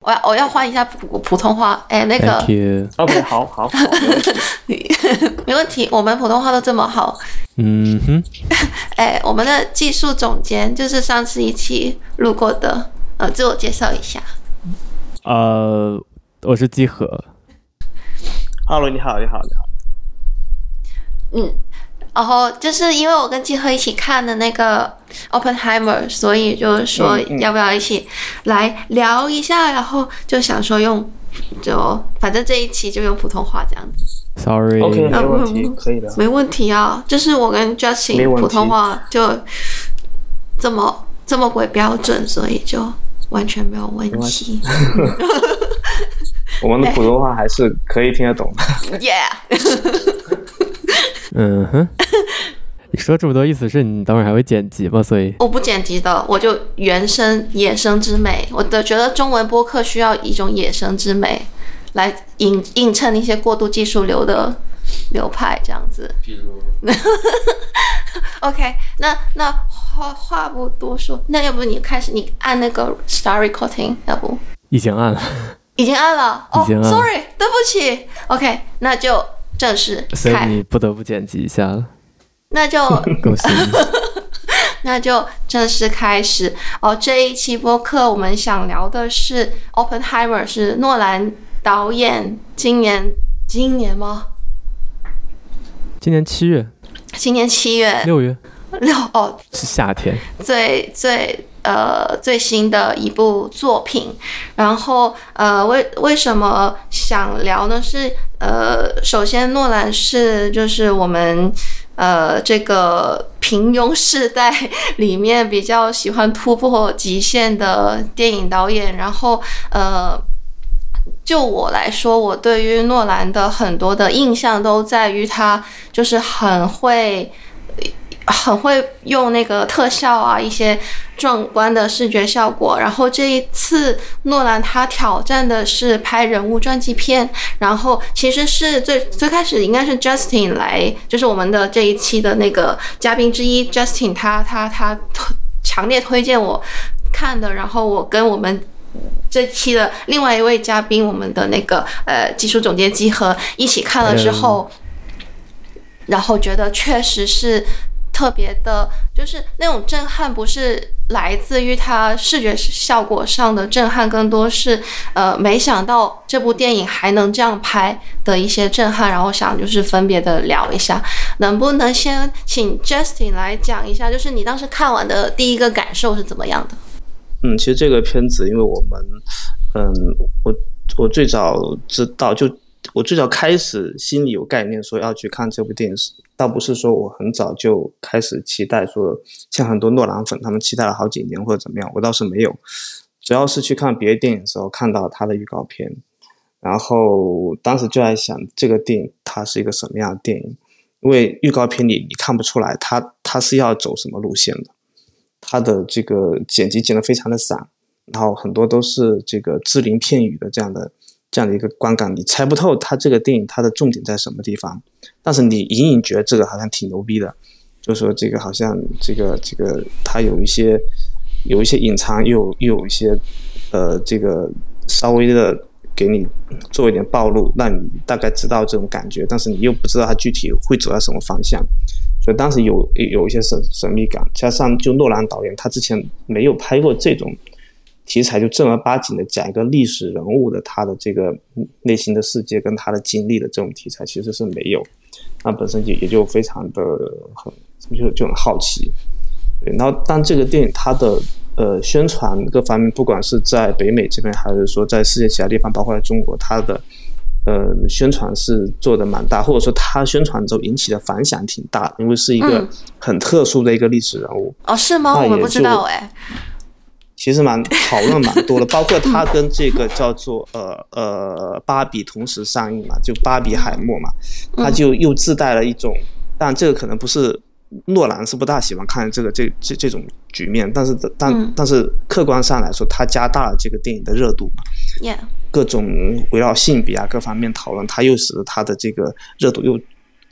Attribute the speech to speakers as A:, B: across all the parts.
A: 我要我要换一下普普通话，哎，那个
B: OK，好好好，
A: 没问题，我们普通话都这么好。
C: 嗯哼，
A: 哎，我们的技术总监就是上次一起录过的，呃，自我介绍一下。
C: 呃，我是季和。
B: Hello，你好，你好，你好。
A: 嗯。然后就是因为我跟季和一起看的那个 Oppenheimer，所以就是说要不要一起来聊一下，嗯嗯、然后就想说用就反正这一期就用普通话这样子。
C: Sorry，OK，
B: 没问题，可以的，
A: 没问题啊。就是我跟 Justin 普通话就这么这么鬼标准，所以就完全没有问题。
B: 我们的普通话还是可以听得懂的。
A: Yeah。
C: 嗯哼，你说这么多意思是你等会儿还会剪辑吗？所以
A: 我不剪辑的，我就原声野生之美。我的觉得中文播客需要一种野生之美来映映衬一些过度技术流的流派，这样子。比如，OK，那那话话不多说，那要不你开始，你按那个 Start Recording，要不？
C: 已经按了，
A: 已经按了。哦、oh，Sorry，对不起。OK，那就。正式，
C: 所以你不得不剪辑一下了。
A: 那就
C: 恭喜你，
A: 那就正式开始哦。这一期播客我们想聊的是 Oppenheimer，是诺兰导演今年今年吗？
C: 今年七月。
A: 今年七月。
C: 六月。
A: 六哦，
C: 是夏天。
A: 最最。呃，最新的一部作品，然后呃，为为什么想聊呢？是呃，首先诺兰是就是我们呃这个平庸世代里面比较喜欢突破极限的电影导演，然后呃，就我来说，我对于诺兰的很多的印象都在于他就是很会。很会用那个特效啊，一些壮观的视觉效果。然后这一次诺兰他挑战的是拍人物传记片，然后其实是最最开始应该是 Justin 来，就是我们的这一期的那个嘉宾之一 Justin，他他他强烈推荐我看的。然后我跟我们这期的另外一位嘉宾，我们的那个呃技术总监集合一起看了之后，然后觉得确实是。特别的，就是那种震撼，不是来自于它视觉效果上的震撼，更多是呃，没想到这部电影还能这样拍的一些震撼。然后想就是分别的聊一下，能不能先请 Justin 来讲一下，就是你当时看完的第一个感受是怎么样的？
B: 嗯，其实这个片子，因为我们，嗯，我我最早知道就。我最早开始心里有概念说要去看这部电影，倒不是说我很早就开始期待说，像很多诺兰粉他们期待了好几年或者怎么样，我倒是没有。主要是去看别的电影的时候看到他的预告片，然后当时就在想这个电影它是一个什么样的电影，因为预告片里你看不出来他他是要走什么路线的，他的这个剪辑剪得非常的散，然后很多都是这个只字片语的这样的。这样的一个观感，你猜不透它这个电影它的重点在什么地方，但是你隐隐觉得这个好像挺牛逼的，就说这个好像这个这个它有一些有一些隐藏，又有又有一些呃这个稍微的给你做一点暴露，让你大概知道这种感觉，但是你又不知道它具体会走到什么方向，所以当时有有一些神神秘感，加上就诺兰导演他之前没有拍过这种。题材就正儿八经的讲一个历史人物的他的这个内心的世界跟他的经历的这种题材其实是没有，那本身就也就非常的很就就很好奇，对，然后但这个电影它的呃宣传各方面，不管是在北美这边还是说在世界其他地方，包括在中国，它的呃宣传是做的蛮大，或者说它宣传之后引起的反响挺大，因为是一个很特殊的一个历史人物。
A: 嗯、哦，是吗？我们不知道哎。
B: 其实蛮讨论蛮多的，包括他跟这个叫做呃呃芭比同时上映嘛，就芭比海默嘛，他就又自带了一种，但这个可能不是诺兰是不大喜欢看这个这这这种局面，但是但但是客观上来说，他加大了这个电影的热度嘛，各种围绕性别啊各方面讨论，他又使得他的这个热度又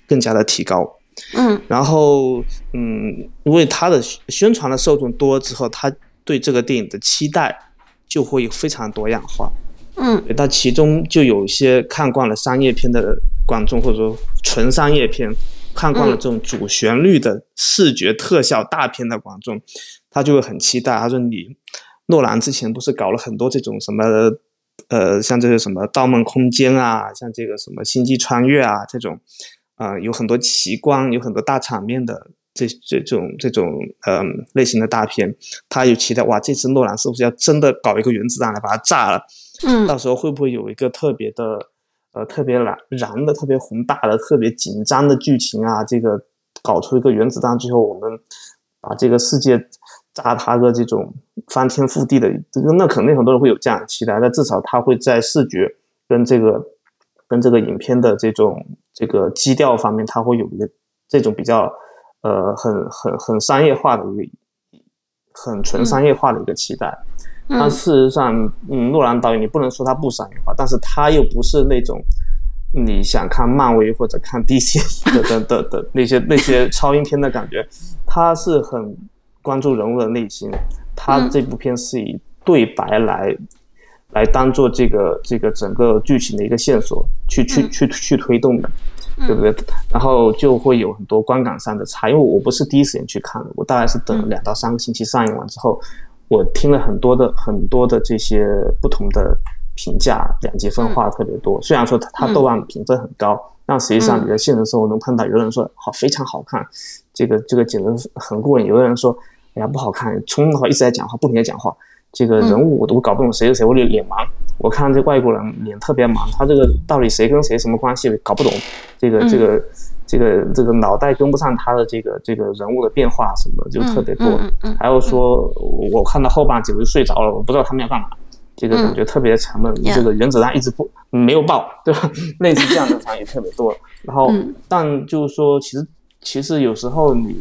B: 更加的提高，
A: 嗯，
B: 然后嗯，因为他的宣传的受众多之后，他。对这个电影的期待就会非常多样化。
A: 嗯，
B: 但其中就有一些看惯了商业片的观众，或者说纯商业片，看惯了这种主旋律的视觉特效大片的观众，他就会很期待。他说：“你诺兰之前不是搞了很多这种什么，呃，像这个什么《盗梦空间》啊，像这个什么《星际穿越》啊这种，啊、呃，有很多奇观，有很多大场面的这这种这种嗯、呃、类型的大片，他有期待哇，这次诺兰是不是要真的搞一个原子弹来把它炸了？”
A: 嗯，
B: 到时候会不会有一个特别的，呃，特别燃燃的、特别宏大的、特别紧张的剧情啊？这个搞出一个原子弹，最后我们把这个世界炸塌个这种翻天覆地的，这个那肯定很多人会有这样的期待。但至少他会在视觉跟这个跟这个影片的这种这个基调方面，他会有一个这种比较呃很很很商业化的一个很纯商业化的一个期待。嗯但事实上，嗯，诺兰导演你不能说他不商业化，但是他又不是那种你想看漫威或者看 DC 的的的的那些那些超英片的感觉，他是很关注人物的内心。他这部片是以对白来来当做这个这个整个剧情的一个线索去去去去推动的，对不对？然后就会有很多观感上的差，因为我不是第一时间去看的，我大概是等两到三个星期上映完之后。我听了很多的很多的这些不同的评价，两极分化特别多。虽然说它它豆瓣评分很高，但实际上你在现实生活中碰到有的人说好非常好看，这个这个简直很过瘾。有的人说哎呀不好看，冲的话一直在讲话，不停的讲话，这个人物我都搞不懂谁是谁，我脸盲。我看这外国人脸特别忙，他这个到底谁跟谁什么关系搞不懂，这个这个。这个这个脑袋跟不上他的这个这个人物的变化什么的就特别多，还有说我看到后半集我就睡着了，我不知道他们要干嘛，这个感觉特别沉闷。嗯、这个原子弹一直不没有爆，对吧？类似这样的场也特别多。然后，
A: 嗯、
B: 但就是说，其实其实有时候你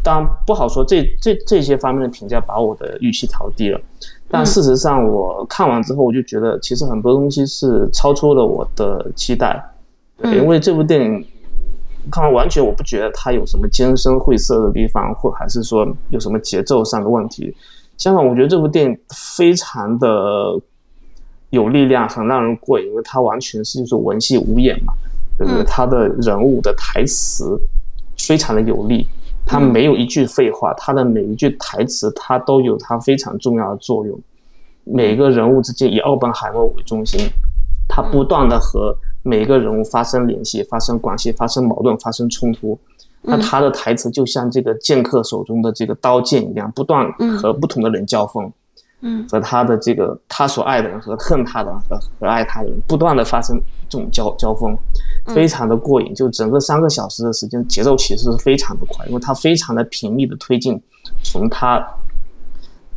B: 当然不好说这这这些方面的评价把我的预期调低了，但事实上我看完之后我就觉得其实很多东西是超出了我的期待，对，因为这部电影。看完完全我不觉得它有什么艰深晦涩的地方，或还是说有什么节奏上的问题。相反，我觉得这部电影非常的有力量，很让人过瘾，因为它完全是就是文戏无演嘛，对不对？它的人物的台词非常的有力，它没有一句废话，他的每一句台词他都有他非常重要的作用。每个人物之间以奥本海默为中心，他不断的和每一个人物发生联系、发生关系、发生矛盾、发生冲突，那他的台词就像这个剑客手中的这个刀剑一样，不断和不同的人交锋，嗯，和他的这个他所爱的人和恨他的人和和爱他的人不断的发生这种交交锋，非常的过瘾。就整个三个小时的时间节奏其实是非常的快，因为他非常的频密的推进，从他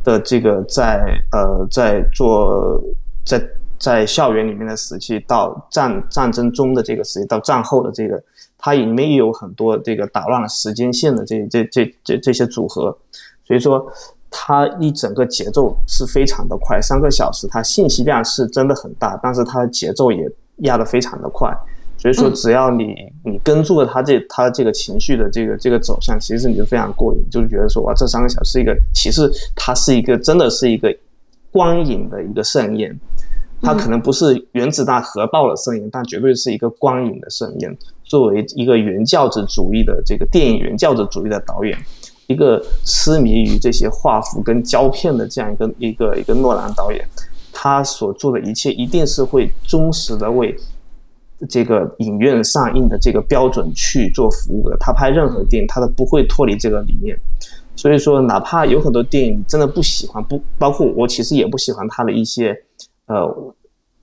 B: 的这个在呃在做在。在校园里面的时期，到战战争中的这个时期，到战后的这个，它里面也有很多这个打乱了时间线的这这这这这些组合，所以说它一整个节奏是非常的快，三个小时它信息量是真的很大，但是它的节奏也压得非常的快，所以说只要你你跟住了他这他这个情绪的这个这个走向，其实你就非常过瘾，就是觉得说哇，这三个小时是一个，其实它是一个真的是一个光影的一个盛宴。它可能不是原子弹核爆的盛宴，但绝对是一个光影的盛宴。作为一个原教旨主义的这个电影原教旨主义的导演，一个痴迷于这些画幅跟胶片的这样一个一个一个诺兰导演，他所做的一切一定是会忠实的为这个影院上映的这个标准去做服务的。他拍任何电影，他都不会脱离这个理念。所以说，哪怕有很多电影真的不喜欢，不包括我，其实也不喜欢他的一些。呃，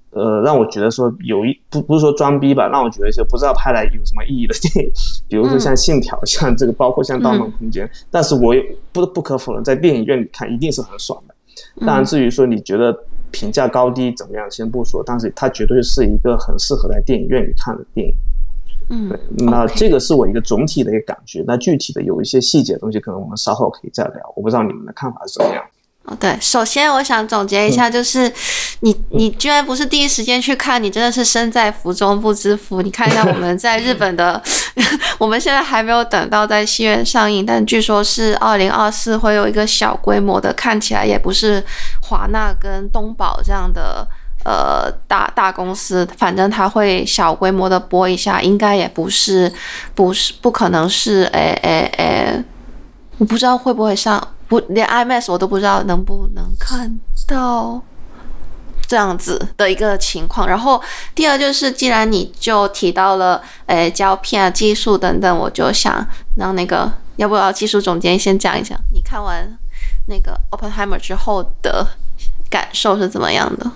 B: 呃，让我觉得说有一不不是说装逼吧，让我觉得说不知道拍来有什么意义的电影，比如说像《信条》，像这个，包括像《盗梦空间》，但是我也不不可否认，在电影院里看一定是很爽的。当然，至于说你觉得评价高低怎么样，先不说，但是它绝对是一个很适合在电影院里看的电影。
A: 嗯，
B: 对，那这个是我一个总体的一个感觉。那具体的有一些细节的东西，可能我们稍后可以再聊。我不知道你们的看法是怎么样。
A: 哦，对，首先我想总结一下，就是你你居然不是第一时间去看，你真的是身在福中不知福。你看一下我们在日本的，我们现在还没有等到在戏院上映，但据说是二零二四会有一个小规模的，看起来也不是华纳跟东宝这样的呃大大公司，反正他会小规模的播一下，应该也不是不是不可能是诶诶诶，我不知道会不会上。不，连 IMAX 我都不知道能不能看到这样子的一个情况。然后第二就是，既然你就提到了诶胶片啊、技术等等，我就想让那个要不要技术总监先讲一讲，你看完那个 Oppenheimer 之后的感受是怎么样的？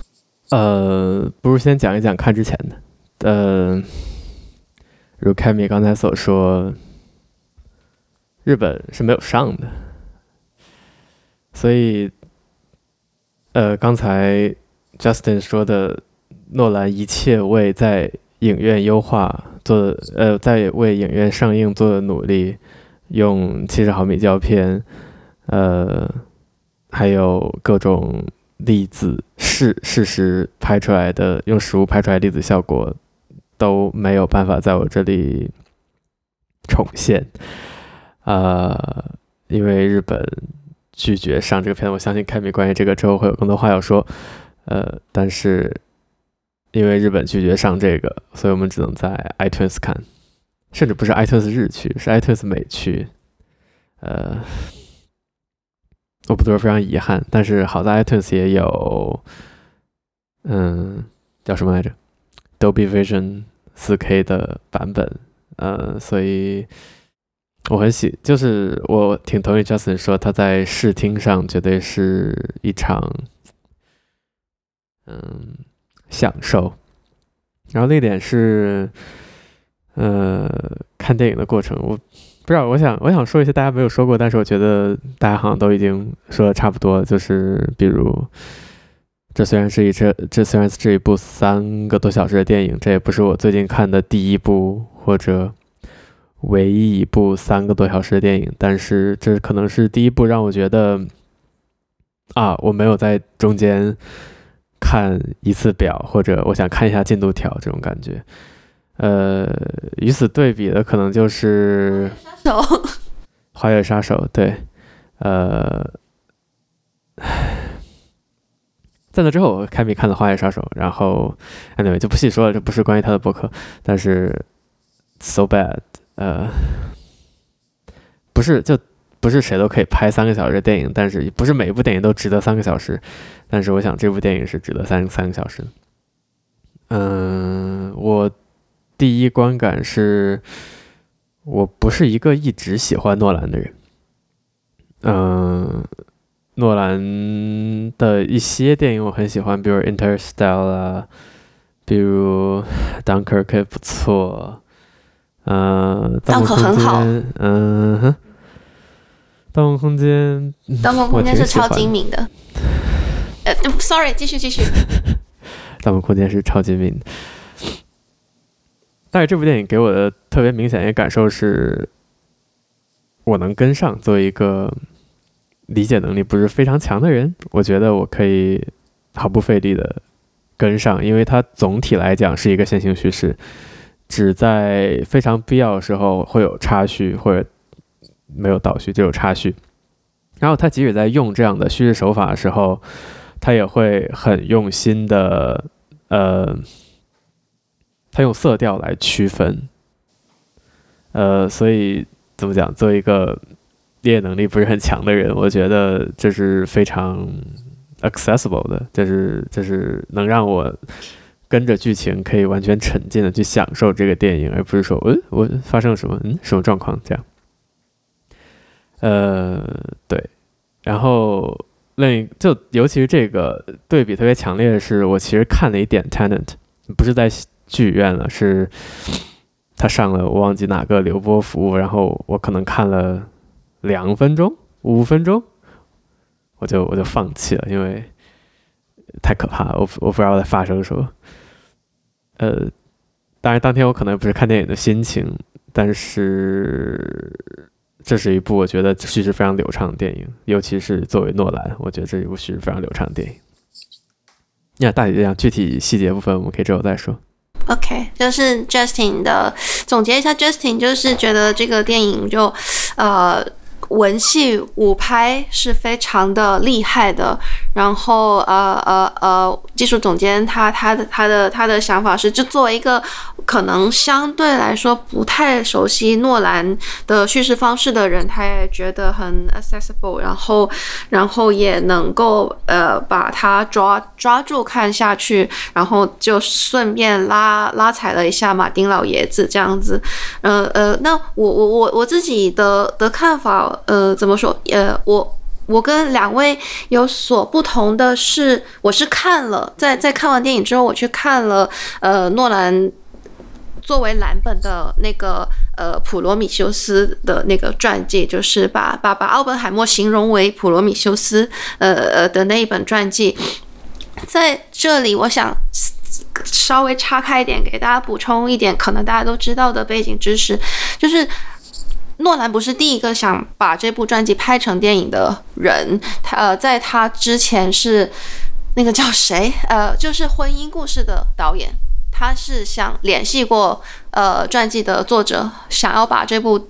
C: 呃，不如先讲一讲看之前的。呃，如凯米刚才所说，日本是没有上的。所以，呃，刚才 Justin 说的，诺兰一切为在影院优化做，呃，在为影院上映做的努力，用七十毫米胶片，呃，还有各种粒子事事实拍出来的，用实物拍出来粒子效果，都没有办法在我这里重现，呃，因为日本。拒绝上这个片，我相信凯米关于这个之后会有更多话要说。呃，但是因为日本拒绝上这个，所以我们只能在 iTunes 看，甚至不是 iTunes 日区，是 iTunes 美区。呃，我不多说非常遗憾，但是好在 iTunes 也有，嗯，叫什么来着？Dolby Vision 4K 的版本。呃，所以。我很喜，就是我挺同意 Justin 说他在视听上绝对是一场，嗯，享受。然后那点是，呃，看电影的过程，我不知道，我想我想说一些大家没有说过，但是我觉得大家好像都已经说的差不多，就是比如，这虽然是一这这虽然是一部三个多小时的电影，这也不是我最近看的第一部或者。唯一一部三个多小时的电影，但是这可能是第一部让我觉得啊，我没有在中间看一次表，或者我想看一下进度条这种感觉。呃，与此对比的可能就是《花月杀手》。对，呃，在那之后，我开始看了《花月杀手》，然后 anyway 就不细说了，这不是关于他的博客，但是 so bad。呃，不是，就不是谁都可以拍三个小时的电影，但是不是每一部电影都值得三个小时，但是我想这部电影是值得三三个小时。嗯、我第一观感是，我不是一个一直喜欢诺兰的人。嗯、诺兰的一些电影我很喜欢，比如《Interstellar》，比如《Dunkirk》不错。呃，盗梦空间，嗯哼，盗梦空间，
A: 盗梦空间是超精明的。呃，sorry，继续继续。
C: 盗梦空间是超精明的，但是这部电影给我的特别明显的感受是，我能跟上。作为一个理解能力不是非常强的人，我觉得我可以毫不费力的跟上，因为它总体来讲是一个线性叙事。只在非常必要的时候会有插叙，或者没有倒叙就有插叙。然后他即使在用这样的叙事手法的时候，他也会很用心的，呃，他用色调来区分。呃，所以怎么讲？作为一个理解能力不是很强的人，我觉得这是非常 accessible 的，就是就是能让我。跟着剧情可以完全沉浸的去享受这个电影，而不是说，嗯，我发生了什么，嗯，什么状况这样。呃，对。然后另一就尤其是这个对比特别强烈的是，我其实看了一点《Tenant》，不是在剧院了，是他上了我忘记哪个流播服务，然后我可能看了两分钟、五分钟，我就我就放弃了，因为太可怕了，我我不知道在发生什么。呃，当然，当天我可能不是看电影的心情，但是这是一部我觉得叙事非常流畅的电影，尤其是作为诺兰，我觉得这一部叙事非常流畅的电影。呀，大体这样，具体细节部分我们可以之后再说。
A: OK，就是 Justin 的总结一下，Justin 就是觉得这个电影就呃。文戏武拍是非常的厉害的，然后呃呃呃，技术总监他他的他的他的想法是，就作为一个可能相对来说不太熟悉诺兰的叙事方式的人，他也觉得很 accessible，然后然后也能够呃把他抓抓住看下去，然后就顺便拉拉踩了一下马丁老爷子这样子，呃呃，那我我我我自己的的看法。呃，怎么说？呃，我我跟两位有所不同的是，我是看了，在在看完电影之后，我去看了呃诺兰作为蓝本的那个呃普罗米修斯的那个传记，就是把把把奥本海默形容为普罗米修斯呃呃的那一本传记，在这里我想稍微岔开一点，给大家补充一点可能大家都知道的背景知识，就是。诺兰不是第一个想把这部传记拍成电影的人，他呃，在他之前是那个叫谁？呃，就是《婚姻故事》的导演，他是想联系过呃传记的作者，想要把这部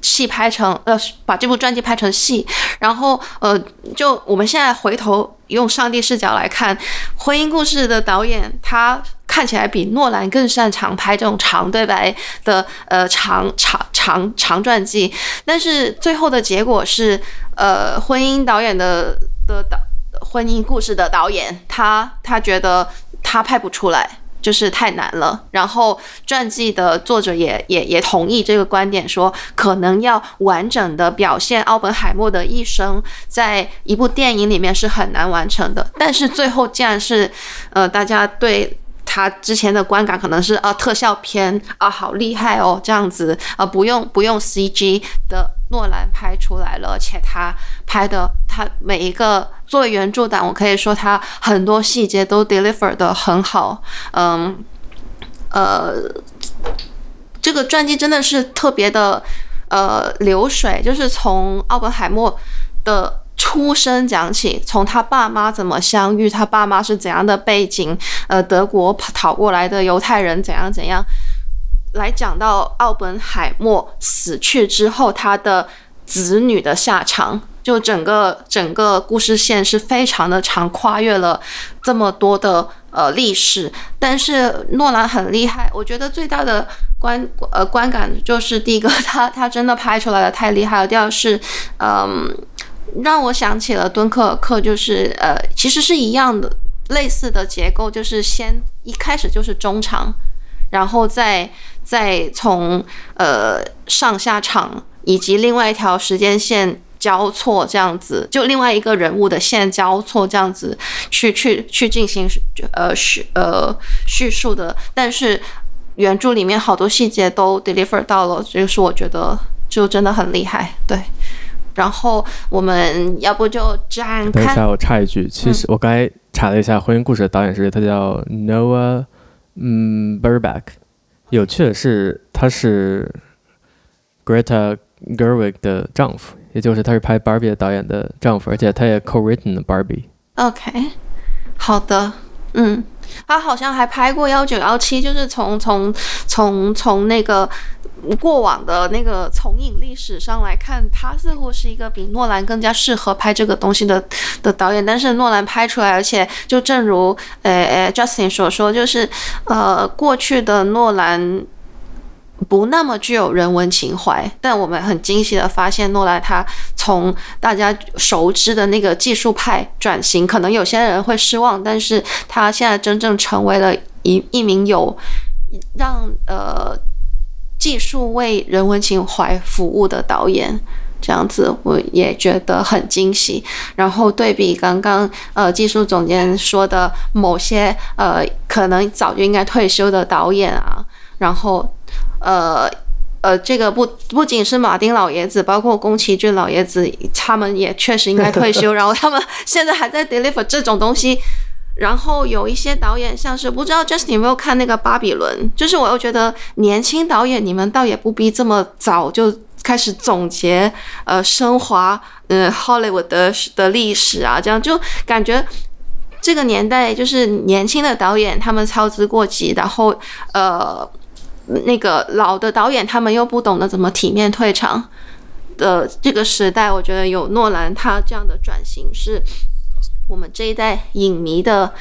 A: 戏拍成呃把这部传记拍成戏，然后呃，就我们现在回头用上帝视角来看《婚姻故事》的导演，他。看起来比诺兰更擅长拍这种长对白的呃长长长长传记，但是最后的结果是，呃，婚姻导演的的导婚姻故事的导演，他他觉得他拍不出来，就是太难了。然后传记的作者也也也同意这个观点，说可能要完整的表现奥本海默的一生，在一部电影里面是很难完成的。但是最后竟然是，呃，大家对。他之前的观感可能是啊，特效片啊，好厉害哦，这样子啊，不用不用 CG 的诺兰拍出来了，而且他拍的他每一个作为原著党，我可以说他很多细节都 deliver 得很好，嗯呃，这个传记真的是特别的呃流水，就是从奥本海默的。出生讲起，从他爸妈怎么相遇，他爸妈是怎样的背景，呃，德国逃过来的犹太人怎样怎样，来讲到奥本海默死去之后，他的子女的下场，就整个整个故事线是非常的长，跨越了这么多的呃历史。但是诺兰很厉害，我觉得最大的观呃观感就是第一个，他他真的拍出来的太厉害了。第二是，嗯。让我想起了敦刻尔克，就是呃，其实是一样的类似的结构，就是先一开始就是中场，然后再再从呃上下场以及另外一条时间线交错这样子，就另外一个人物的线交错这样子去去去进行呃叙呃叙述的，但是原著里面好多细节都 deliver 到了，就是我觉得就真的很厉害，对。然后我们要不就展开。等一下，
C: 我插一句，其实我刚才查了一下《婚姻故事》的导演是，他叫 Noah 嗯 Baumbach。有趣的是，他是 Greta Gerwig 的丈夫，也就是他是拍《Barbie》的导演的丈夫，而且他也 co-written 了《Barbie》。
A: OK，好的，嗯，他好像还拍过《幺九幺七》，就是从从从从那个。过往的那个从影历史上来看，他似乎是一个比诺兰更加适合拍这个东西的的导演。但是诺兰拍出来，而且就正如呃呃 Justin 所说，就是呃过去的诺兰不那么具有人文情怀。但我们很惊喜的发现，诺兰他从大家熟知的那个技术派转型，可能有些人会失望，但是他现在真正成为了一一名有让呃。技术为人文情怀服务的导演，这样子我也觉得很惊喜。然后对比刚刚呃技术总监说的某些呃可能早就应该退休的导演啊，然后呃呃这个不不仅是马丁老爷子，包括宫崎骏老爷子，他们也确实应该退休。然后他们现在还在 deliver 这种东西。然后有一些导演，像是不知道 Justin 有没有看那个《巴比伦》，就是我又觉得年轻导演你们倒也不必这么早就开开始总结呃升华嗯 Hollywood 的的历史啊，这样就感觉这个年代就是年轻的导演他们操之过急，然后呃那个老的导演他们又不懂得怎么体面退场的这个时代，我觉得有诺兰他这样的转型是我们这一代影迷的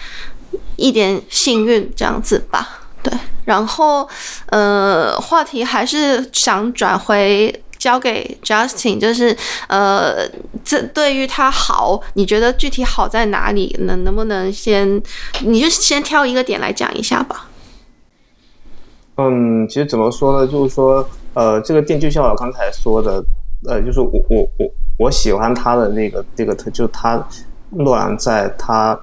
A: 一点幸运这样子吧。对，然后，呃，话题还是想转回交给 Justin，就是，呃，这对于他好，你觉得具体好在哪里？能能不能先，你就先挑一个点来讲一下吧。
B: 嗯，其实怎么说呢？就是说，呃，这个电影就像我刚才说的，呃，就是我我我我喜欢他的那个这个他，就他诺兰在他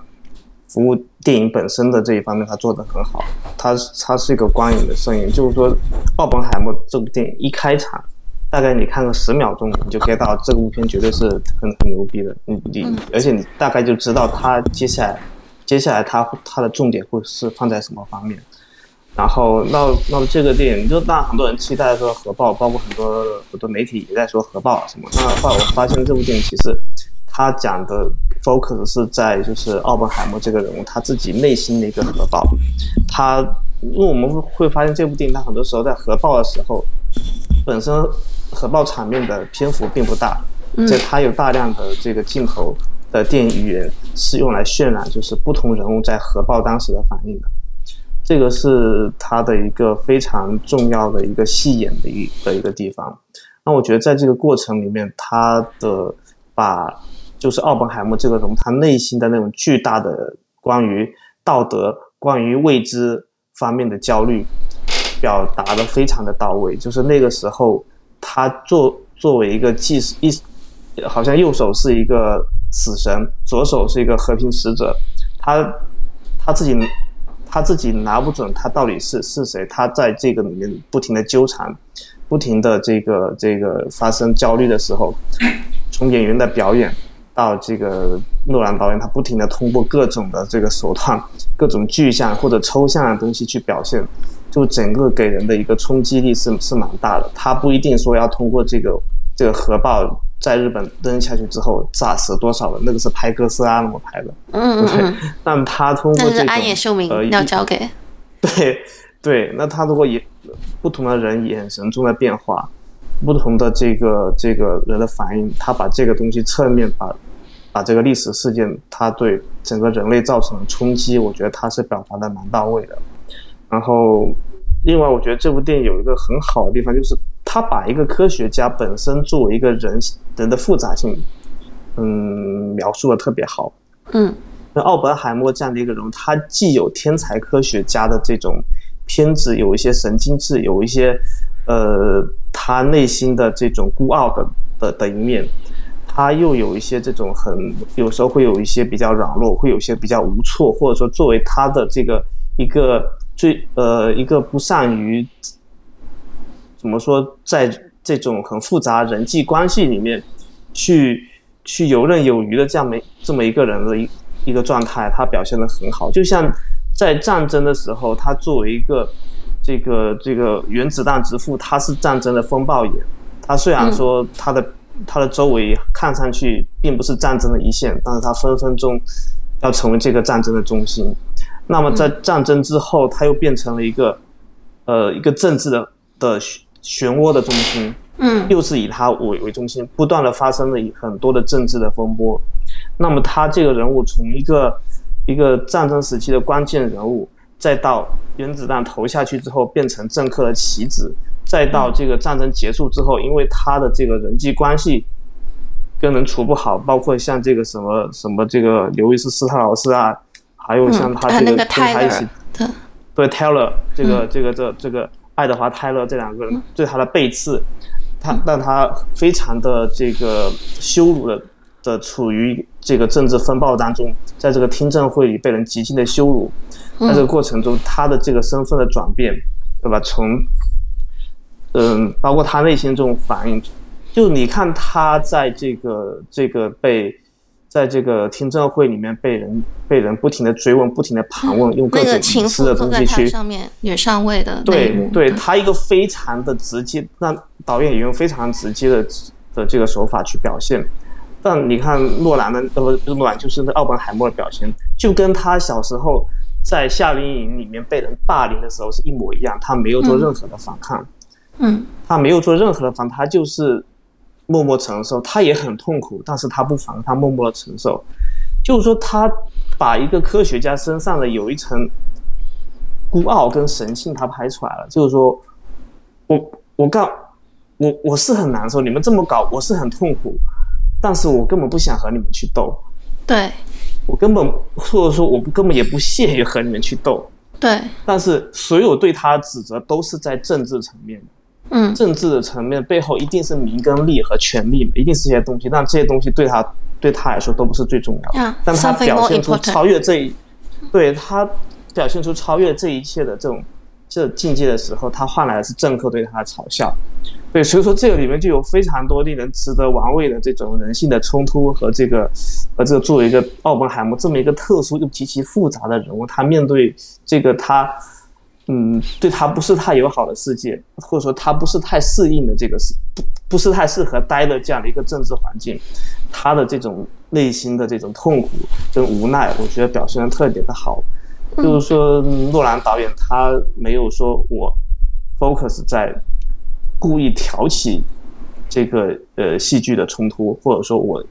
B: 服务。电影本身的这一方面，他做得很好。他他是一个光影的摄影，就是说，《奥本海默》这部电影一开场，大概你看个十秒钟，你就 get 到这部片绝对是很很牛逼的。你你，而且你大概就知道他接下来接下来他他的重点会是放在什么方面。然后，那那么这个电影就让很多人期待说核爆，包括很多很多媒体也在说核爆什么。那后来我发现这部电影其实。他讲的 focus 是在就是奥本海默这个人物他自己内心的一个核爆，他因为我们会发现这部电影他很多时候在核爆的时候，本身核爆场面的篇幅并不大，这他有大量的这个镜头的电影语言是用来渲染就是不同人物在核爆当时的反应的，这个是他的一个非常重要的一个戏演的一的一个地方。那我觉得在这个过程里面，他的把就是奥本海默这个人，他内心的那种巨大的关于道德、关于未知方面的焦虑，表达的非常的到位。就是那个时候，他作作为一个既是一，好像右手是一个死神，左手是一个和平使者，他他自己他自己拿不准他到底是是谁，他在这个里面不停的纠缠，不停的这个这个发生焦虑的时候，从演员的表演。到这个诺兰导演，他不停的通过各种的这个手段，各种具象或者抽象的东西去表现，就整个给人的一个冲击力是是蛮大的。他不一定说要通过这个这个核爆在日本扔下去之后炸死多少人，那个是拍哥斯拉那么拍的，
A: 嗯嗯嗯。
B: 但他通过
A: 这是安野秀明要交给，
B: 对对，那他如果也不同的人眼神中的变化，不同的这个这个人的反应，他把这个东西侧面把。把这个历史事件，他对整个人类造成的冲击，我觉得他是表达的蛮到位的。然后，另外，我觉得这部电影有一个很好的地方，就是他把一个科学家本身作为一个人人的复杂性，嗯，描述的特别好。
A: 嗯，
B: 那奥本海默这样的一个人物，他既有天才科学家的这种偏执，有一些神经质，有一些呃，他内心的这种孤傲的的的一面。他又有一些这种很，有时候会有一些比较软弱，会有一些比较无措，或者说作为他的这个一个最呃一个不善于怎么说，在这种很复杂人际关系里面去去游刃有余的这样没这么一个人的一一个状态，他表现的很好。就像在战争的时候，他作为一个这个这个原子弹之父，他是战争的风暴眼。他虽然说他的。他的周围看上去并不是战争的一线，但是他分分钟要成为这个战争的中心。那么在战争之后，他又变成了一个呃一个政治的的漩涡的中心。
A: 嗯，
B: 又是以他为为中心，不断的发生了很多的政治的风波。那么他这个人物从一个一个战争时期的关键人物，再到原子弹投下去之后变成政客的棋子。再到这个战争结束之后，因为他的这个人际关系跟人处不好，包括像这个什么什么这个刘易斯·斯特劳斯啊，还有像他这个跟他一起，对 Taylor 这个这个这这个爱德华·泰勒这两个人对他的背刺，他让他非常的这个羞辱的的处于这个政治风暴当中，在这个听证会里被人极尽的羞辱，在这个过程中他的这个身份的转变，对吧？从嗯，包括他内心这种反应，就你看他在这个这个被在这个听证会里面被人被人不停的追问，不停的盘问，用各种隐私的东西去
A: 上面女上位的
B: 对对，他一个非常的直接，那导演也用非常直接的的这个手法去表现。但你看诺兰的呃不诺兰就是那奥本海默的表现，就跟他小时候在夏令营里面被人霸凌的时候是一模一样，他没有做任何的反抗，
A: 嗯，
B: 他没有做任何的反抗，他就是默默承受，他也很痛苦，但是他不妨，他默默的承受，就是说他把一个科学家身上的有一层孤傲跟神性他拍出来了，就是说我我告我我是很难受，你们这么搞我是很痛苦。但是我根本不想和你们去斗，
A: 对，
B: 我根本或者说我根本也不屑于和你们去斗，
A: 对。
B: 但是所有对他指责都是在政治层面，
A: 嗯，
B: 政治的层面背后一定是名跟利和权力，一定是这些东西。但这些东西对他对他来说都不是最重要的，但他表现出超越这一，对他表现出超越这一切的这种这境界的时候，他换来的是政客对他的嘲笑。对，所以说这个里面就有非常多令人值得玩味的这种人性的冲突和这个，和这个作为一个奥本海默这么一个特殊又极其复杂的人物，他面对这个他，嗯，对他不是太友好的世界，或者说他不是太适应的这个是不不是太适合待的这样的一个政治环境，他的这种内心的这种痛苦跟无奈，我觉得表现的特别的好。就是说，诺兰导演他没有说我 focus 在。故意挑起这个呃戏剧的冲突，或者说我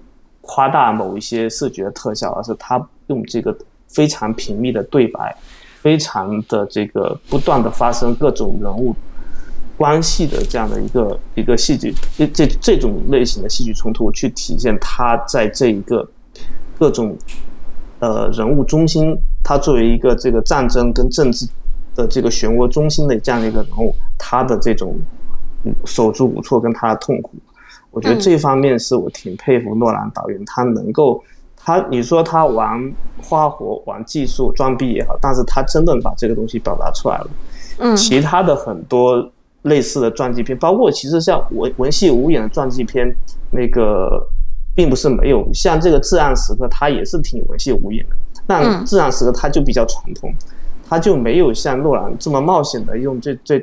B: 夸大某一些视觉特效，而是他用这个非常频密的对白，非常的这个不断的发生各种人物关系的这样的一个一个戏剧，这这这种类型的戏剧冲突，去体现他在这一个各种呃人物中心，他作为一个这个战争跟政治的这个漩涡中心的这样的一个人物，他的这种。手足无措跟他的痛苦，我觉得这方面是我挺佩服诺兰导演，他能够，他你说他玩花活、玩技术、装逼也好，但是他真的把这个东西表达出来了。
A: 嗯，
B: 其他的很多类似的传记片，包括其实像文文戏无眼的传记片，那个并不是没有，像这个至暗时刻，它也是挺文戏无眼的，但至暗时刻它就比较传统。他就没有像诺兰这么冒险的用这这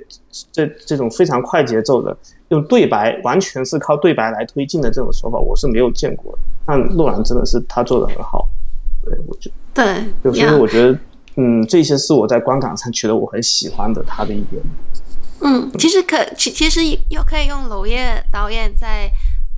B: 这这种非常快节奏的用对白，完全是靠对白来推进的这种手法，我是没有见过的。但诺兰真的是他做的很好，对，我觉得
A: 对，
B: 所以我觉得，嗯，这些是我在观感上觉得我很喜欢的他的一点。
A: 嗯，其实可其其实又可以用娄烨导演在。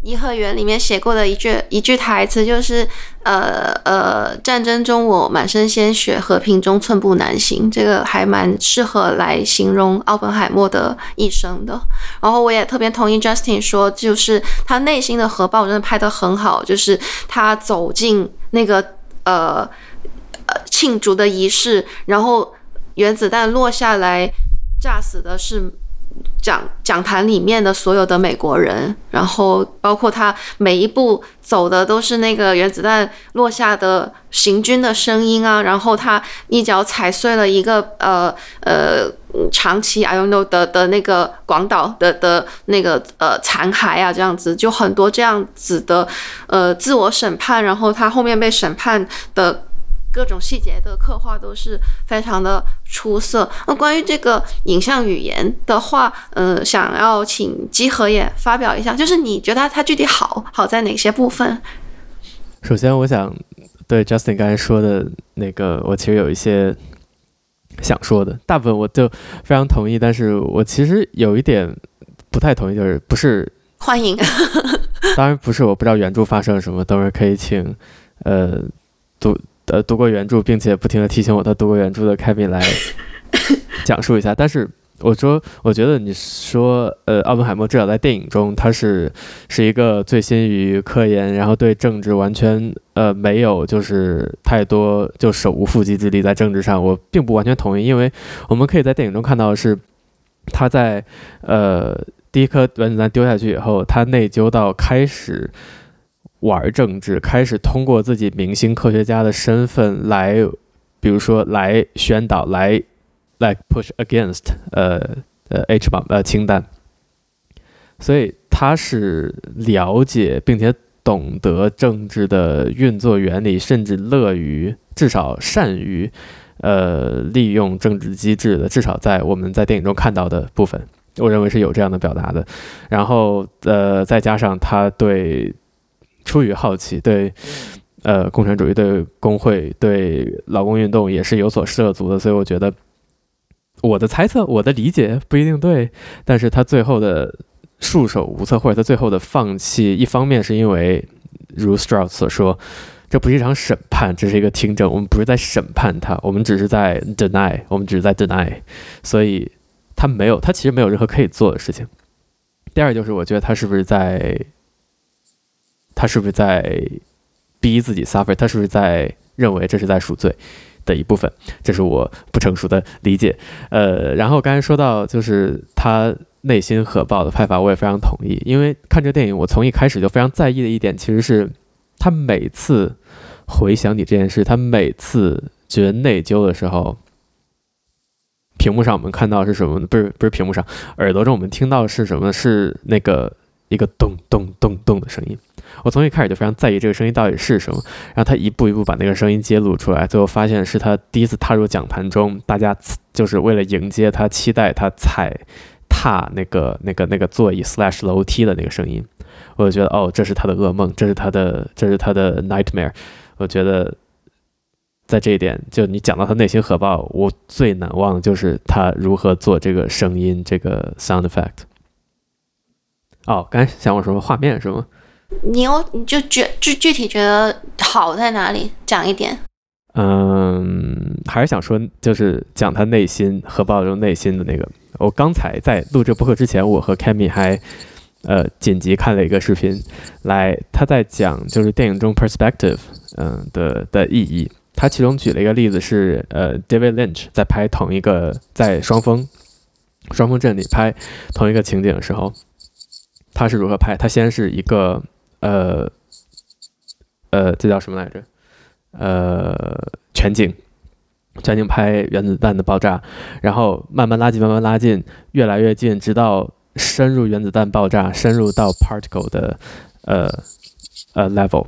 A: 颐和园里面写过的一句一句台词就是，呃呃，战争中我满身鲜血，和平中寸步难行。这个还蛮适合来形容奥本海默的一生的。然后我也特别同意 Justin 说，就是他内心的核爆真的拍得很好，就是他走进那个呃呃庆祝的仪式，然后原子弹落下来，炸死的是。讲讲坛里面的所有的美国人，然后包括他每一步走的都是那个原子弹落下的行军的声音啊，然后他一脚踩碎了一个呃呃长崎 I don't know 的的那个广岛的的那个呃残骸啊，这样子就很多这样子的呃自我审判，然后他后面被审判的。各种细节的刻画都是非常的出色。那关于这个影像语言的话，呃，想要请基和也发表一下，就是你觉得它具体好好在哪些部分？
C: 首先，我想对 Justin 刚才说的那个，我其实有一些想说的，大部分我就非常同意，但是我其实有一点不太同意，就是不是
A: 欢迎，
C: 当然不是，我不知道原著发生了什么，等会儿可以请呃读。呃，读过原著并且不停地提醒我他读过原著的凯米来 讲述一下。但是我说，我觉得你说，呃，奥本海默至少在电影中，他是是一个醉心于科研，然后对政治完全呃没有就是太多就手无缚鸡之力在政治上。我并不完全同意，因为我们可以在电影中看到是他在呃第一颗原子弹丢下去以后，他内疚到开始。玩政治，开始通过自己明星科学家的身份来，比如说来宣导，来来 push against，呃呃 H bomb，呃清单，所以他是了解并且懂得政治的运作原理，甚至乐于至少善于呃利用政治机制的，至少在我们在电影中看到的部分，我认为是有这样的表达的。然后呃，再加上他对出于好奇对。呃，共产主义对工会、对劳工运动也是有所涉足的，所以我觉得我的猜测、我的理解不一定对，但是他最后的束手无策，或者他最后的放弃，一方面是因为如 Strauss 所说，这不是一场审判，这是一个听证，我们不是在审判他，我们只是在 deny，我们只是在 deny，所以他没有，他其实没有任何可以做的事情。第二就是我觉得他是不是在，他是不是在。逼自己 suffer，他是不是在认为这是在赎罪的一部分？这是我不成熟的理解。呃，然后刚才说到就是他内心核爆的拍法，我也非常同意。因为看这电影，我从一开始就非常在意的一点，其实是他每次回想起这件事，他每次觉得内疚的时候，屏幕上我们看到是什么？不是不是屏幕上，耳朵中我们听到是什么？是那个一个咚咚咚咚的声音。我从一开始就非常在意这个声音到底是什么，然后他一步一步把那个声音揭露出来，最后发现是他第一次踏入讲坛中，大家就是为了迎接他，期待他踩踏那个那个那个座椅 slash 楼梯的那个声音，我就觉得哦，这是他的噩梦，这是他的这是他的 nightmare。我觉得在这一点，就你讲到他内心核爆，我最难忘的就是他如何做这个声音这个 sound effect。哦，刚才想我什么画面是吗？
A: 你有你就觉具具体觉得好在哪里？讲一点。
C: 嗯，还是想说，就是讲他内心核爆中内心的那个。我刚才在录这播客之前，我和 Cammy 还呃紧急看了一个视频，来他在讲就是电影中 perspective 嗯、呃、的的意义。他其中举了一个例子是呃 David Lynch 在拍同一个在双峰双峰镇里拍同一个情景的时候，他是如何拍？他先是一个。呃，呃，这叫什么来着？呃，全景，全景拍原子弹的爆炸，然后慢慢拉近，慢慢拉近，越来越近，直到深入原子弹爆炸，深入到 particle 的呃呃 level。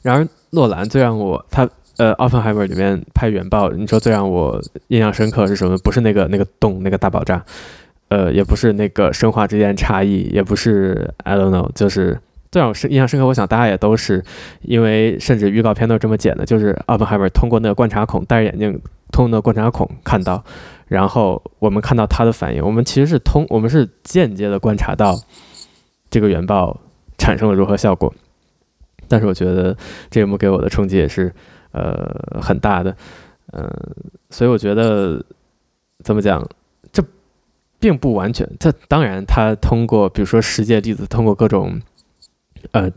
C: 然而，诺兰最让我他呃奥本海默里面拍原爆，你说最让我印象深刻是什么？不是那个那个洞那个大爆炸，呃，也不是那个生化之间差异，也不是 I don't know，就是。最让我深印象深刻，我想大家也都是因为，甚至预告片都是这么剪的，就是奥本海默通过那个观察孔，戴着眼镜通过那个观察孔看到，然后我们看到他的反应，我们其实是通，我们是间接的观察到这个原爆产生了如何效果。但是我觉得这一幕给我的冲击也是呃很大的，嗯、所以我觉得怎么讲，并不完全，这当然他通过比如说实际例子，通过各种。呃，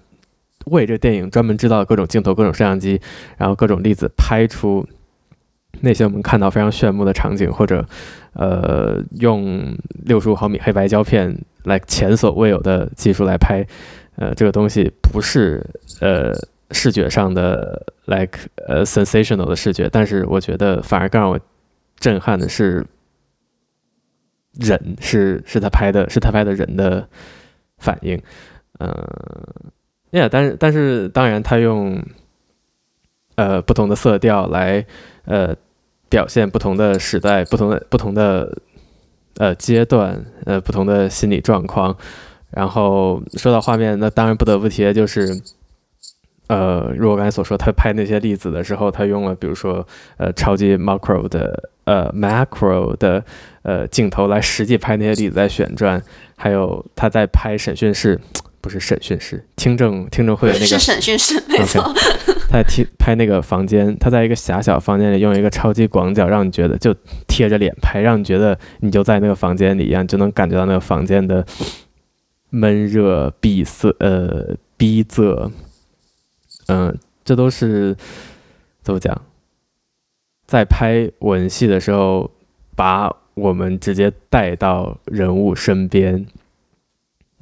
C: 为这电影专门制造各种镜头、各种摄像机，然后各种例子拍出那些我们看到非常炫目的场景，或者呃，用六十五毫米黑白胶片来前所未有的技术来拍，呃，这个东西不是呃视觉上的 like 呃 sensational 的视觉，但是我觉得反而更让我震撼的是人，是是他拍的，是他拍的人的反应。嗯，呀、yeah，但是但是当然，他用呃不同的色调来呃表现不同的时代、不同的不同的呃阶段、呃不同的心理状况。然后说到画面，那当然不得不提的就是，呃，如我刚才所说，他拍那些粒子的时候，他用了比如说呃超级 macro 的呃 macro 的呃镜头来实际拍那些粒子在旋转，还有他在拍审讯室。不是审讯室，听证听证会的那个
A: 是审讯室，没错。
C: Okay, 他在听拍那个房间，他在一个狭小房间里用一个超级广角，让你觉得就贴着脸拍，让你觉得你就在那个房间里一样，就能感觉到那个房间的闷热、闭塞、呃逼仄。嗯、呃，这都是怎么讲？在拍吻戏的时候，把我们直接带到人物身边。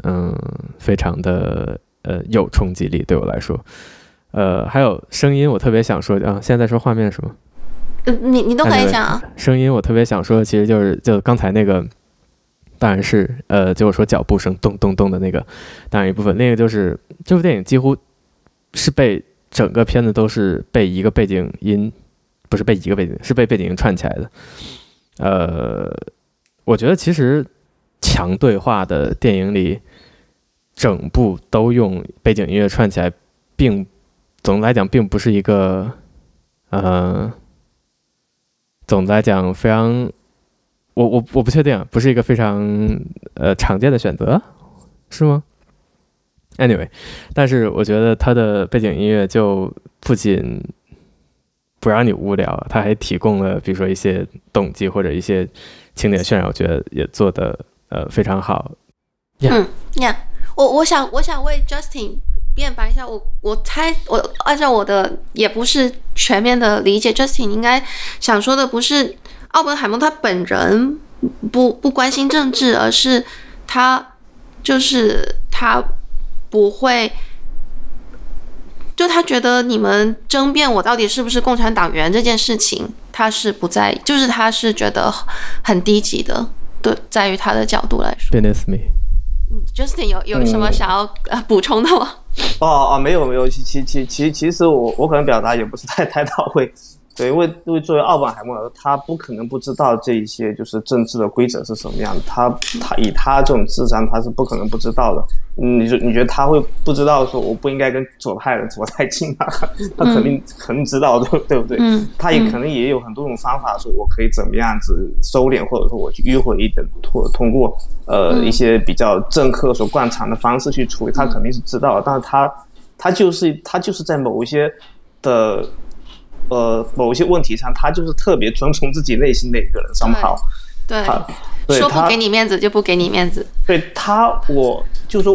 C: 嗯，非常的呃有冲击力，对我来说，呃，还有声音，我特别想说啊，现在在说画面是吗？你
A: 你都可以讲啊。
C: 声音我特别想说的，其实就是就刚才那个，当当然是呃，就是说脚步声咚咚咚的那个，当然一部分。另一个就是这部电影几乎是被整个片子都是被一个背景音，不是被一个背景，是被背景音串起来的。呃，我觉得其实强对话的电影里，整部都用背景音乐串起来，并总的来讲并不是一个呃，总的来讲非常。我我我不确定，不是一个非常呃常见的选择，是吗？Anyway，但是我觉得它的背景音乐就不仅不让你无聊，它还提供了比如说一些动机或者一些情节渲染，我觉得也做得呃非常好。
A: Yeah. 嗯，Yeah，我我想我想为 Justin 辩白一下，我我猜我按照我的也不是全面的理解，Justin 应该想说的不是。奥本海默他本人不不关心政治，而是他就是他不会，就他觉得你们争辩我到底是不是共产党员这件事情，他是不在意，就是他是觉得很低级的。对，在于他的角度来
C: 说。Me。
A: 嗯，Justin 有有什么想要呃补充的吗？
B: 哦哦，没有没有，其其其其其实我我可能表达也不是太太到位。对，因为因为作为奥本海默他不可能不知道这一些就是政治的规则是什么样的。他他以他这种智商，他是不可能不知道的。嗯，你就你觉得他会不知道说我不应该跟左派的走太近吗？他肯定、嗯、肯定知道的，对不对？嗯，他也可能也有很多种方法，说我可以怎么样子收敛，或者说我去迂回一点，通通过呃一些比较政客所惯常的方式去处理。他肯定是知道的，但是他他就是他就是在某一些的。呃，某一些问题上，他就是特别遵从自己内心的一个人，商号。
A: 对，对，说不给你面子就不给你面子。
B: 对他，我就说，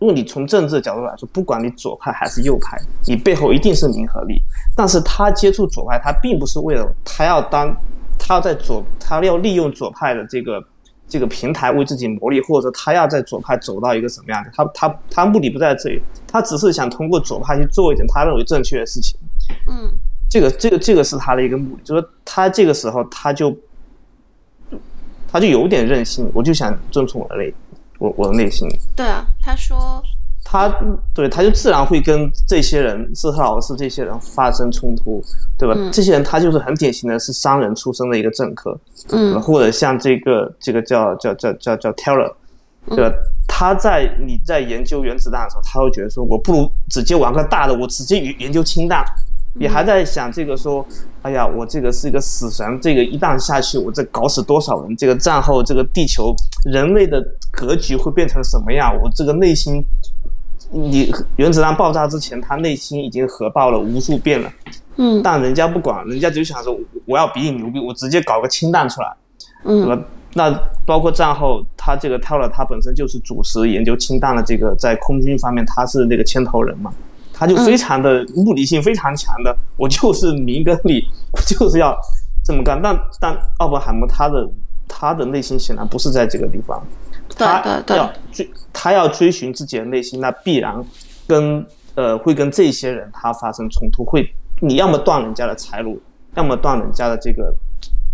B: 如果你从政治的角度来说，不管你左派还是右派，你背后一定是名和利。但是他接触左派，他并不是为了他要当，他要在左，他要利用左派的这个这个平台为自己谋利，或者他要在左派走到一个什么样的，他他他目的不在这里，他只是想通过左派去做一点他认为正确的事情。
A: 嗯，
B: 这个这个这个是他的一个目的，就是他这个时候他就他就有点任性，我就想遵从我的内我我的内心。
A: 对啊，他说
B: 他对他就自然会跟这些人斯特劳斯这些人发生冲突，对吧？嗯、这些人他就是很典型的是商人出身的一个政客，
A: 嗯，
B: 或者像这个这个叫叫叫叫叫 Teller，对吧？嗯他在你在研究原子弹的时候，他会觉得说，我不如直接玩个大的，我直接研研究氢弹。你还在想这个说，哎呀，我这个是一个死神，这个一旦下去，我这搞死多少人？这个战后这个地球人类的格局会变成什么样？我这个内心，你原子弹爆炸之前，他内心已经核爆了无数遍了。
A: 嗯，
B: 但人家不管，人家就想说，我要比你牛逼，我直接搞个氢弹出来，
A: 嗯，
B: 对吧？那包括战后，他这个 Teller 他本身就是主持研究氢弹的这个，在空军方面他是那个牵头人嘛，他就非常的目的性非常强的，我就是明跟你，我就是要这么干。但但奥本海默他的他的内心显然不是在这个地方，他要追他要追寻自己的内心，那必然跟呃会跟这些人他发生冲突，会你要么断人家的财路，要么断人家的这个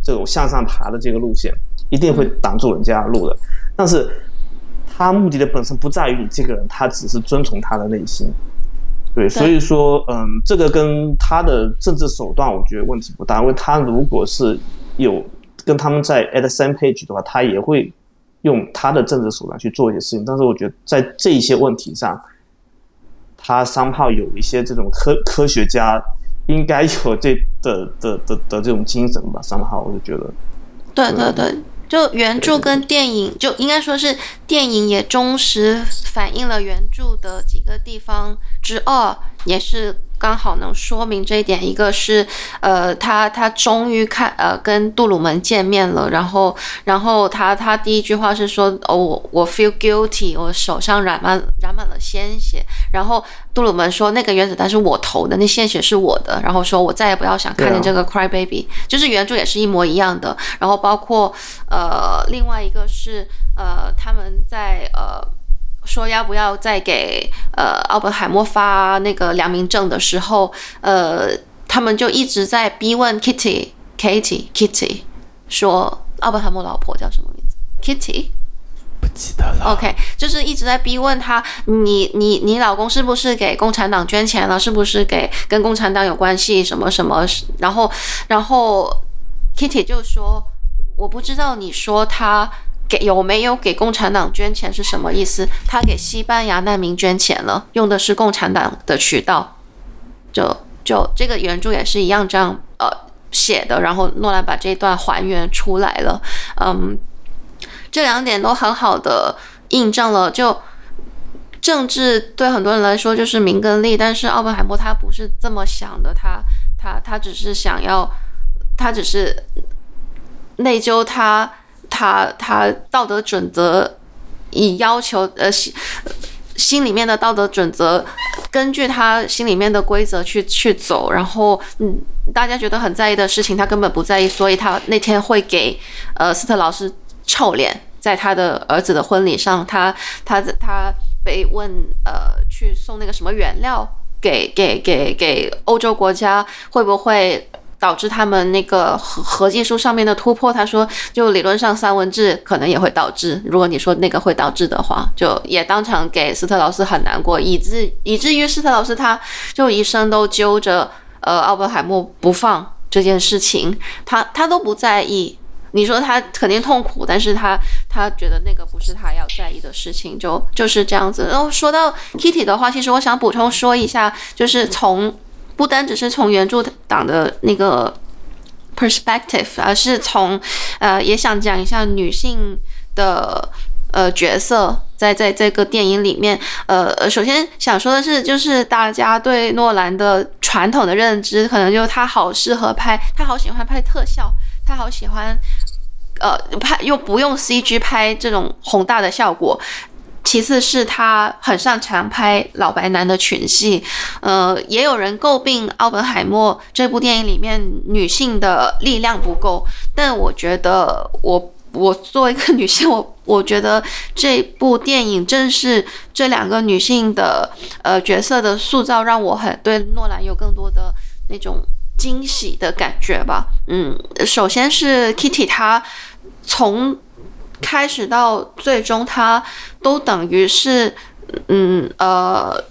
B: 这种向上爬的这个路线。一定会挡住人家的路的，但是他目的的本身不在于你这个人，他只是遵从他的内心。对，所以说，嗯，这个跟他的政治手段，我觉得问题不大。因为他如果是有跟他们在 at the same page 的话，他也会用他的政治手段去做一些事情。但是我觉得在这一些问题上，他 somehow 有一些这种科科学家应该有这的的的的，的这种精神吧。somehow 我就觉得，
A: 对对对。就原著跟电影，就应该说是电影也忠实反映了原著的几个地方之二，也是。刚好能说明这一点，一个是，呃，他他终于看呃跟杜鲁门见面了，然后然后他他第一句话是说，哦，我我 feel guilty，我手上染满染满了鲜血，然后杜鲁门说那个原子弹是我投的，那鲜血是我的，然后说我再也不要想看见这个 cry baby，就是原著也是一模一样的，然后包括呃另外一个是呃他们在呃。说要不要再给呃奥本海默发那个良民证的时候，呃，他们就一直在逼问 Kitty、Kitty、Kitty，说奥本海默老婆叫什么名字？Kitty。
C: 不记得了。
A: OK，就是一直在逼问他，你你你老公是不是给共产党捐钱了？是不是给跟共产党有关系？什么什么？然后然后 Kitty 就说，我不知道你说他给有没有给共产党捐钱是什么意思？他给西班牙难民捐钱了，用的是共产党的渠道。就就这个原著也是一样这样呃写的，然后诺兰把这一段还原出来了，嗯。这两点都很好的印证了，就政治对很多人来说就是名跟利，但是奥本海默他不是这么想的，他他他只是想要，他只是内疚他他他道德准则以要求呃心心里面的道德准则，根据他心里面的规则去去走，然后嗯大家觉得很在意的事情他根本不在意，所以他那天会给呃斯特老师。臭脸，在他的儿子的婚礼上，他他他被问呃去送那个什么原料给给给给欧洲国家，会不会导致他们那个合合技术上面的突破？他说，就理论上三文治可能也会导致，如果你说那个会导致的话，就也当场给斯特劳斯很难过，以至以至于斯特劳斯他就一生都揪着呃奥本海默不放这件事情，他他都不在意。你说他肯定痛苦，但是他他觉得那个不是他要在意的事情，就就是这样子。然后说到 Kitty 的话，其实我想补充说一下，就是从不单只是从原著党的那个 perspective，而是从呃也想讲一下女性的呃角色在在这个电影里面。呃，首先想说的是，就是大家对诺兰的传统的认知，可能就是他好适合拍，他好喜欢拍特效。他好喜欢，呃，拍又不用 CG 拍这种宏大的效果。其次是他很擅长拍老白男的群戏，呃，也有人诟病奥本海默这部电影里面女性的力量不够。但我觉得我，我作为一个女性，我我觉得这部电影正是这两个女性的呃角色的塑造，让我很对诺兰有更多的那种。惊喜的感觉吧，嗯，首先是 Kitty，她从开始到最终，他都等于是，嗯呃，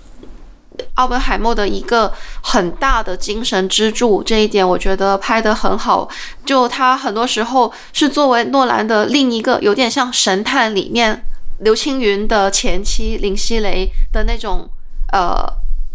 A: 奥本海默的一个很大的精神支柱，这一点我觉得拍得很好。就他很多时候是作为诺兰的另一个，有点像神探里面刘青云的前妻林熙蕾的那种，呃。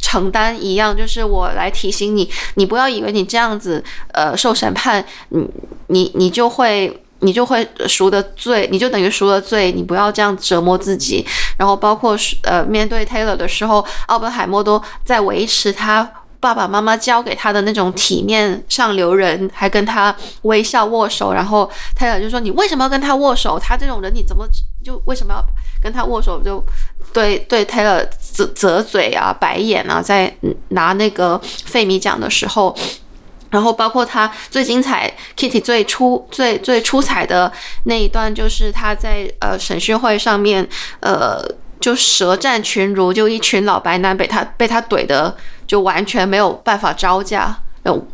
A: 承担一样，就是我来提醒你，你不要以为你这样子，呃，受审判，你你你就会你就会赎的罪，你就等于赎了罪，你不要这样折磨自己。然后包括呃，面对 Taylor 的时候，奥本海默都在维持他爸爸妈妈教给他的那种体面上流人，还跟他微笑握手。然后 Taylor 就说：“你为什么要跟他握手？他这种人你怎么就为什么要跟他握手？”就对对 Taylor。啧啧嘴啊，白眼啊，在拿那个费米奖的时候，然后包括他最精彩，Kitty 最出最最出彩的那一段，就是他在呃审讯会上面，呃就舌战群儒，就一群老白男被他被他怼的，就完全没有办法招架，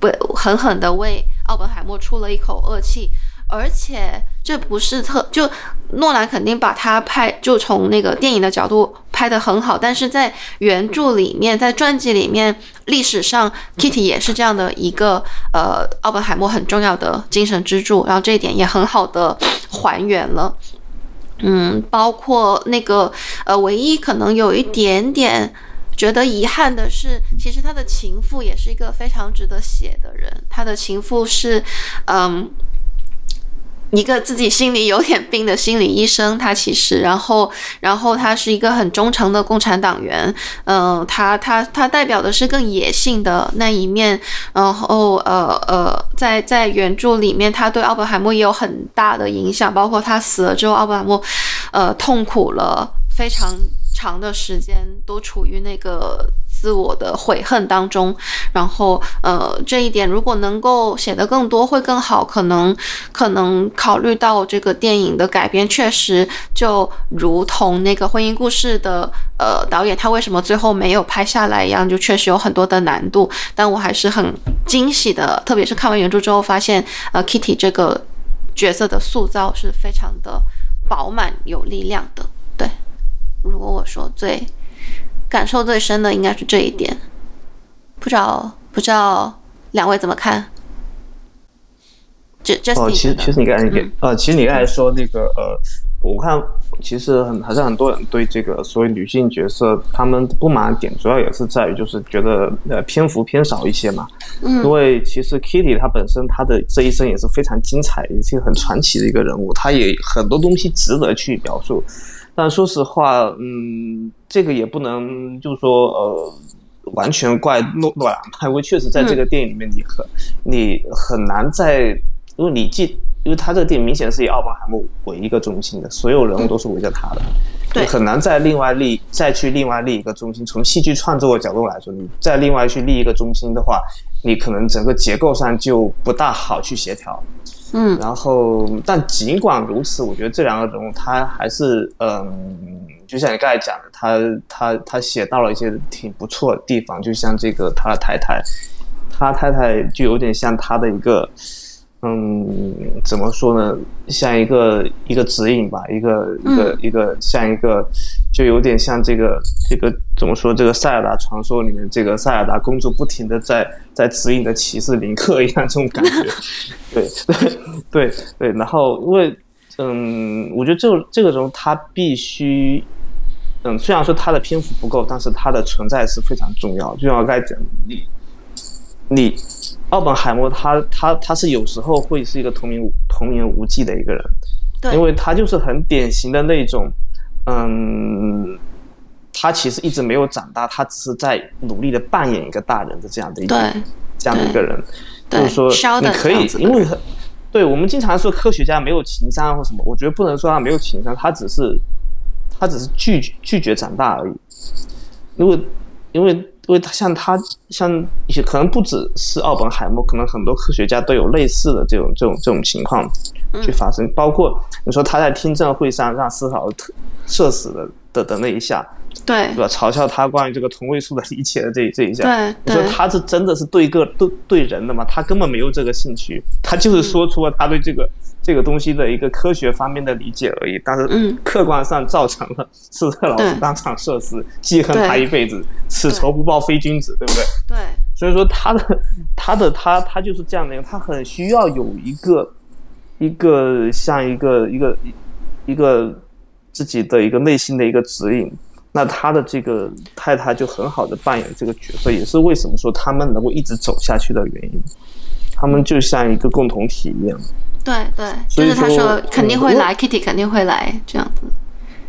A: 不狠狠的为奥本海默出了一口恶气。而且这不是特就诺兰肯定把他拍就从那个电影的角度拍得很好，但是在原著里面，在传记里面，历史上 Kitty 也是这样的一个呃奥本海默很重要的精神支柱，然后这一点也很好的还原了。嗯，包括那个呃，唯一可能有一点点觉得遗憾的是，其实他的情妇也是一个非常值得写的人，他的情妇是嗯。一个自己心里有点病的心理医生，他其实，然后，然后他是一个很忠诚的共产党员，嗯、呃，他他他代表的是更野性的那一面，然后，呃呃，在在原著里面，他对奥本海默也有很大的影响，包括他死了之后，奥本海默，呃，痛苦了非常长的时间，都处于那个。自我的悔恨当中，然后呃，这一点如果能够写得更多会更好。可能可能考虑到这个电影的改编，确实就如同那个婚姻故事的呃导演他为什么最后没有拍下来一样，就确实有很多的难度。但我还是很惊喜的，特别是看完原著之后，发现呃 Kitty 这个角色的塑造是非常的饱满有力量的。对，如果我说最感受最深的，应该是这一点。不知道不知道两位怎么看？这这
B: 哦，其实其实你刚才给呃，其实你刚才说那个呃。我看其实很还是很多人对这个所谓女性角色他们不满点，主要也是在于就是觉得呃篇幅偏少一些嘛。嗯。因为其实 Kitty 她本身她的这一生也是非常精彩，也是很传奇的一个人物，她也很多东西值得去描述。但说实话，嗯，这个也不能就是说呃完全怪诺诺兰，因为确实在这个电影里面你很、嗯、你很难在，因为你既。因为他这个电影明显是以奥本海默为一个中心的，所有人物都是围着他的，对，很难再另外立再去另外立一个中心。从戏剧创作的角度来说，你再另外去立一个中心的话，你可能整个结构上就不大好去协调。嗯，然后但尽管如此，我觉得这两个人物他还是嗯，就像你刚才讲的，他他他写到了一些挺不错的地方，就像这个他的太太，他太太就有点像他的一个。嗯，怎么说呢？像一个一个指引吧，一个一个、嗯、一个像一个，就有点像这个这个怎么说？这个塞尔达传说里面，这个塞尔达公主不停的在在指引的骑士林克一样，这种感觉。对 对对对，然后因为嗯，我觉得这个这个时候他必须嗯，虽然说他的篇幅不够，但是他的存在是非常重要。就像我刚才讲，你你。奥本海默他他他是有时候会是一个童言童言无忌的一个人，对，因为他就是很典型的那种，嗯，他其实一直没有长大，他只是在努力的扮演一个大人的这样的一个这样的一个人，就是说你可以，因为很，对我们经常说科学家没有情商或什么，我觉得不能说他没有情商，他只是他只是拒拒绝长大而已，因为因为。因为他像他像一些可能不只是奥本海默，可能很多科学家都有类似的这种这种这种情况去发生。包括你说他在听证会上让斯考特射死的的的那一下，
A: 对，
B: 对吧？嘲笑他关于这个同位素的理解的这这一下，
A: 对，
B: 你说他是真的是对个对对人的吗？他根本没有这个兴趣，他就是说出了他对这个。这个东西的一个科学方面的理解而已，但是客观上造成了斯特劳斯当场社死，记恨他一辈子，此仇不报非君子，对不对？
A: 对，
B: 所以说他的 他的他他就是这样的，他很需要有一个一个像一个一个一个自己的一个内心的一个指引，那他的这个太太就很好的扮演这个角色，也是为什么说他们能够一直走下去的原因，他们就像一个共同体一样。
A: 对对，就是他说肯定会来，Kitty 肯定会来这样子。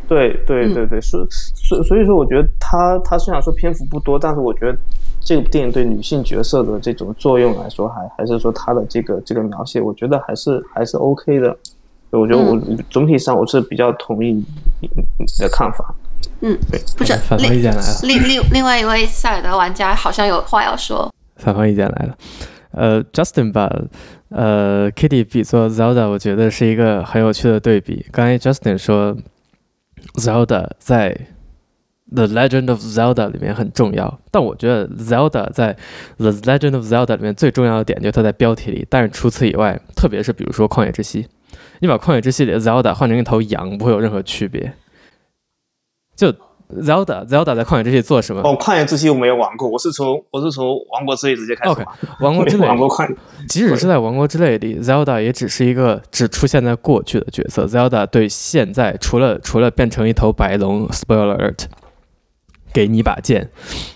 B: 对对对对，所所所以说，我觉得他他虽然说篇幅不多，但是我觉得这部电影对女性角色的这种作用来说，还还是说他的这个这个描写，我觉得还是还是 OK 的。我觉得我总体上我是比较同意你的看法。
A: 嗯，对，不是
C: 反方意见来了。
A: 另另另外一位塞尔达玩家好像有话要说。
C: 反方意见来了。呃，Justin 把呃 Kitty 比作 Zelda，我觉得是一个很有趣的对比。刚才 Justin 说 Zelda 在 The Legend of Zelda 里面很重要，但我觉得 Zelda 在 The Legend of Zelda 里面最重要的点就是它在标题里。但是除此以外，特别是比如说旷野之息，你把旷野之息里的 Zelda 换成一头羊，不会有任何区别。就 Zelda Zelda 在旷野之息做什么？
B: 哦，旷野之息我没有玩过，我是从我是从王国之泪直接开始玩。
C: OK，王国之泪，
B: 王国旷野，
C: 即使是在王国之泪里，Zelda 也只是一个只出现在过去的角色。Zelda 对现在除了除了变成一头白龙，Spoiler alert，给你把剑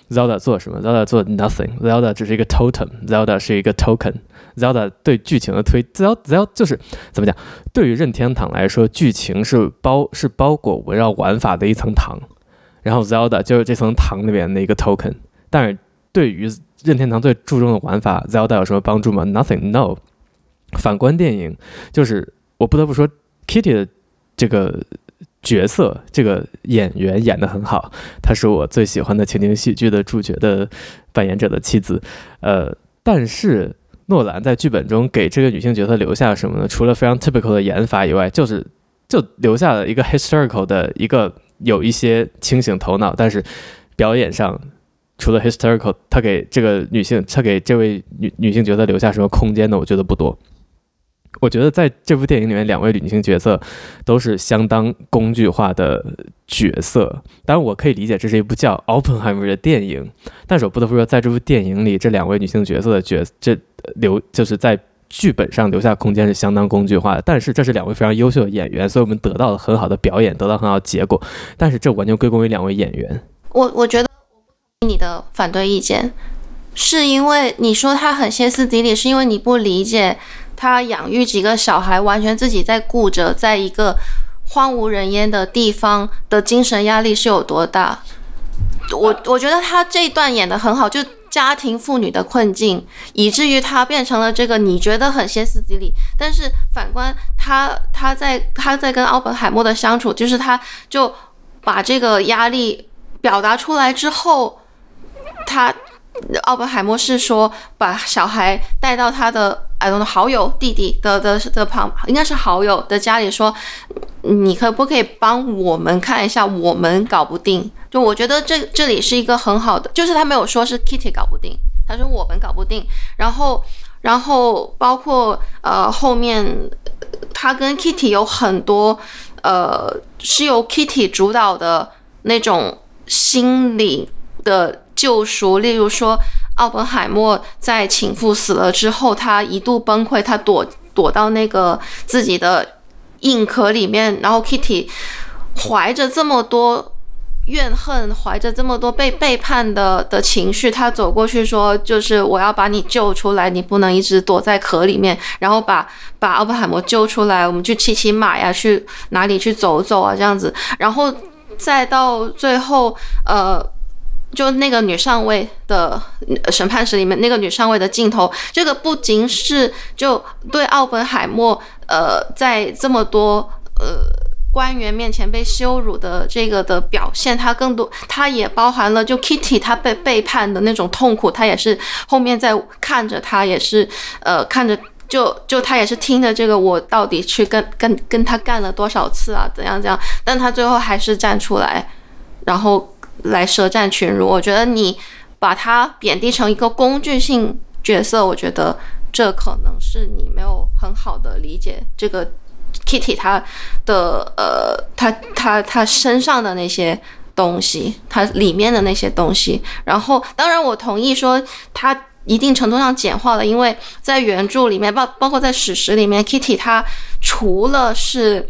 C: ，Zelda 做什么？Zelda 做 nothing，Zelda 只是一个 totem，Zelda 是一个 token，Zelda 对剧情的推，Zelda Zelda 就是怎么讲？对于任天堂来说，剧情是包是包裹围绕玩法的一层糖。然后 Zelda 就是这层糖里面的一个 token，但是对于任天堂最注重的玩法，Zelda 有什么帮助吗？Nothing，no。反观电影，就是我不得不说，Kitty 的这个角色，这个演员演得很好，她是我最喜欢的情景喜剧的主角的扮演者的妻子。呃，但是诺兰在剧本中给这个女性角色留下了什么呢？除了非常 typical 的演法以外，就是就留下了一个 historical 的一个。有一些清醒头脑，但是表演上除了 hysterical，他给这个女性，他给这位女女性角色留下什么空间呢？我觉得不多。我觉得在这部电影里面，两位女性角色都是相当工具化的角色。当然，我可以理解这是一部叫《Oppenheimer》的电影，但是我不得不说，在这部电影里，这两位女性角色的角这留就是在剧本上留下空间是相当工具化的。但是，这是两位非常优秀的演员，所以我们得到了很好的表演，得到很好的结果。但是，这完全归功于两位演员。
A: 我我觉得你的反对意见，是因为你说他很歇斯底里，是因为你不理解。他养育几个小孩，完全自己在顾着，在一个荒无人烟的地方的精神压力是有多大？我我觉得他这一段演得很好，就家庭妇女的困境，以至于他变成了这个你觉得很歇斯底里，但是反观他他在他在跟奥本海默的相处，就是他就把这个压力表达出来之后，他。奥本海默是说把小孩带到他的哎，好友弟弟的的的旁，应该是好友的家里说，你可不可以帮我们看一下？我们搞不定。就我觉得这这里是一个很好的，就是他没有说是 Kitty 搞不定，他说我们搞不定。然后然后包括呃后面他跟 Kitty 有很多呃是由 Kitty 主导的那种心理的。救赎，例如说，奥本海默在情妇死了之后，他一度崩溃，他躲躲到那个自己的硬壳里面，然后 Kitty 怀着这么多怨恨，怀着这么多被背叛的的情绪，他走过去说，就是我要把你救出来，你不能一直躲在壳里面，然后把把奥本海默救出来，我们去骑骑马呀，去哪里去走走啊，这样子，然后再到最后，呃。就那个女上尉的审判室里面，那个女上尉的镜头，这个不仅是就对奥本海默，呃，在这么多呃官员面前被羞辱的这个的表现，它更多，它也包含了就 Kitty 她被背叛的那种痛苦，她也是后面在看着他，也是呃看着就就他也是听着这个我到底去跟跟跟他干了多少次啊，怎样怎样，但他最后还是站出来，然后。来舌战群儒，我觉得你把他贬低成一个工具性角色，我觉得这可能是你没有很好的理解这个 Kitty 他的呃，他他他身上的那些东西，他里面的那些东西。然后，当然我同意说，他一定程度上简化了，因为在原著里面，包包括在史实里面，Kitty 他除了是。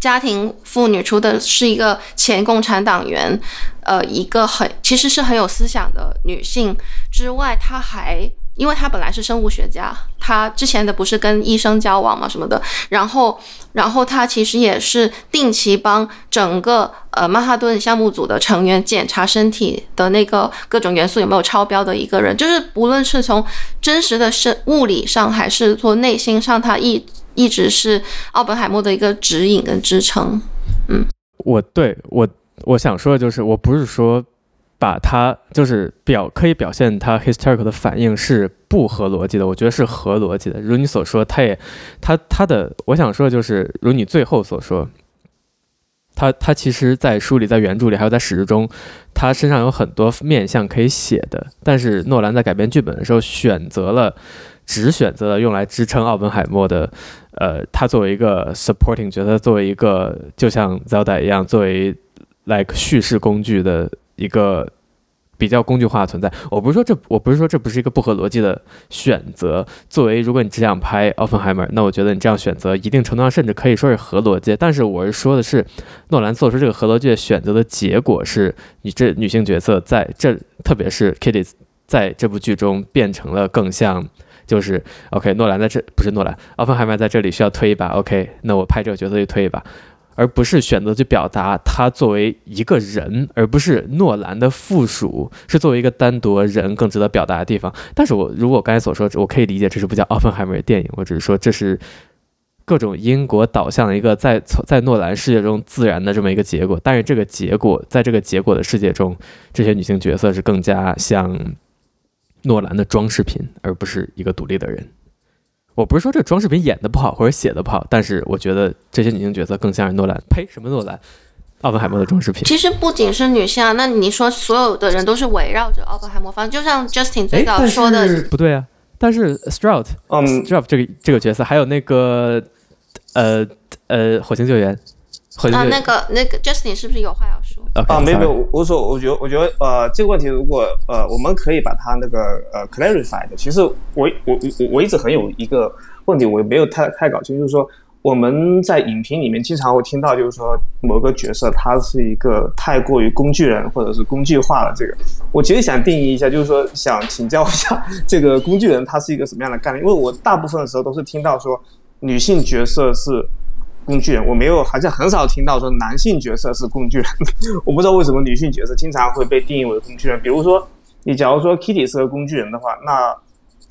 A: 家庭妇女除的是一个前共产党员，呃，一个很其实是很有思想的女性之外，她还因为他本来是生物学家，他之前的不是跟医生交往嘛什么的，然后然后他其实也是定期帮整个呃曼哈顿项目组的成员检查身体的那个各种元素有没有超标的一个人，就是不论是从真实的生物理上还是从内心上，他一。一直是奥本海默的一个指引跟支撑，嗯，
C: 我对我我想说的就是，我不是说把他就是表可以表现他 hysterical 的反应是不合逻辑的，我觉得是合逻辑的。如你所说，他也他他的我想说的就是，如你最后所说，他他其实，在书里，在原著里，还有在史实中，他身上有很多面向可以写的，但是诺兰在改编剧本的时候选择了。只选择了用来支撑奥本海默的，呃，他作为一个 supporting 角色，作为一个就像 Zelda 一样，作为 like 叙事工具的一个比较工具化的存在。我不是说这，我不是说这不是一个不合逻辑的选择。作为如果你只想拍奥本海默，那我觉得你这样选择一定程度上甚至可以说是合逻辑。但是我是说的是，诺兰做出这个合逻辑的选择的结果是，你这女性角色在这，特别是 Kitty 在这部剧中变成了更像。就是 OK，诺兰在这不是诺兰，奥本海默在这里需要推一把。OK，那我拍这个角色就推一把，而不是选择去表达他作为一个人，而不是诺兰的附属，是作为一个单独人更值得表达的地方。但是我如果我刚才所说，我可以理解这是不叫奥本海默的电影，我只是说这是各种因果导向的一个在 在诺兰世界中自然的这么一个结果。但是这个结果在这个结果的世界中，这些女性角色是更加像。诺兰的装饰品，而不是一个独立的人。我不是说这装饰品演的不好或者写的不好，但是我觉得这些女性角色更像是诺兰。呸，什么诺兰？奥本海默的装饰品。
A: 其实不仅是女性啊，那你说所有的人都是围绕着奥本海默，反正就像 Justin 最早说的，
C: 不对啊。但是 Strout，嗯，Strout 这个这个角色，还有那个呃呃火星救援，火星救援
A: 啊，那个那个 Justin 是不是有话要
B: 说啊，没有没有，我说我觉得我觉得呃这个问题如果呃我们可以把它那个呃 clarify 的，其实我我我我一直很有一个问题，我也没有太太搞清，就是说。我们在影评里面经常会听到，就是说某个角色他是一个太过于工具人或者是工具化了。这个，我其实想定义一下，就是说想请教一下，这个工具人他是一个什么样的概念？因为我大部分的时候都是听到说女性角色是工具人，我没有好像很少听到说男性角色是工具人。我不知道为什么女性角色经常会被定义为工具人。比如说，你假如说 Kitty 是个工具人的话，那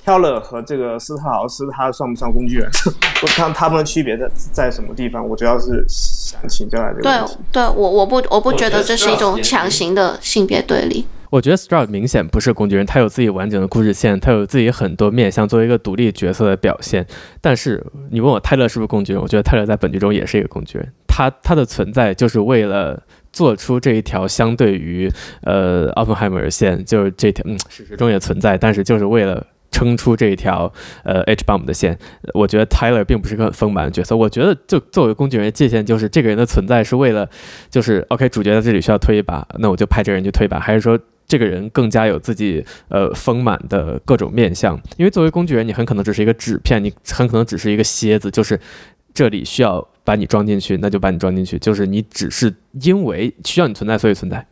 B: Teller 和这个斯特劳斯，他算不算工具人？我看他们的区别在在什么地方？我主要是想请教来这个问题。
A: 对，对我我不我不觉得这是一种强行的性别对立。
C: 我觉得 Stroud 明显不是工具人，他有自己完整的故事线，他有自己很多面向作为一个独立角色的表现。但是你问我泰勒是不是工具人？我觉得泰勒在本剧中也是一个工具人。他他的存在就是为了做出这一条相对于呃奥本海默线，就是这条嗯事实中也存在，但是就是为了。撑出这一条呃 H bomb 的线，我觉得 Tyler 并不是个很丰满的角色。我觉得就作为工具人界限，就是这个人的存在是为了，就是 OK 主角在这里需要推一把，那我就派这个人去推一把，还是说这个人更加有自己呃丰满的各种面相？因为作为工具人，你很可能只是一个纸片，你很可能只是一个楔子，就是这里需要把你装进去，那就把你装进去，就是你只是因为需要你存在，所以存在。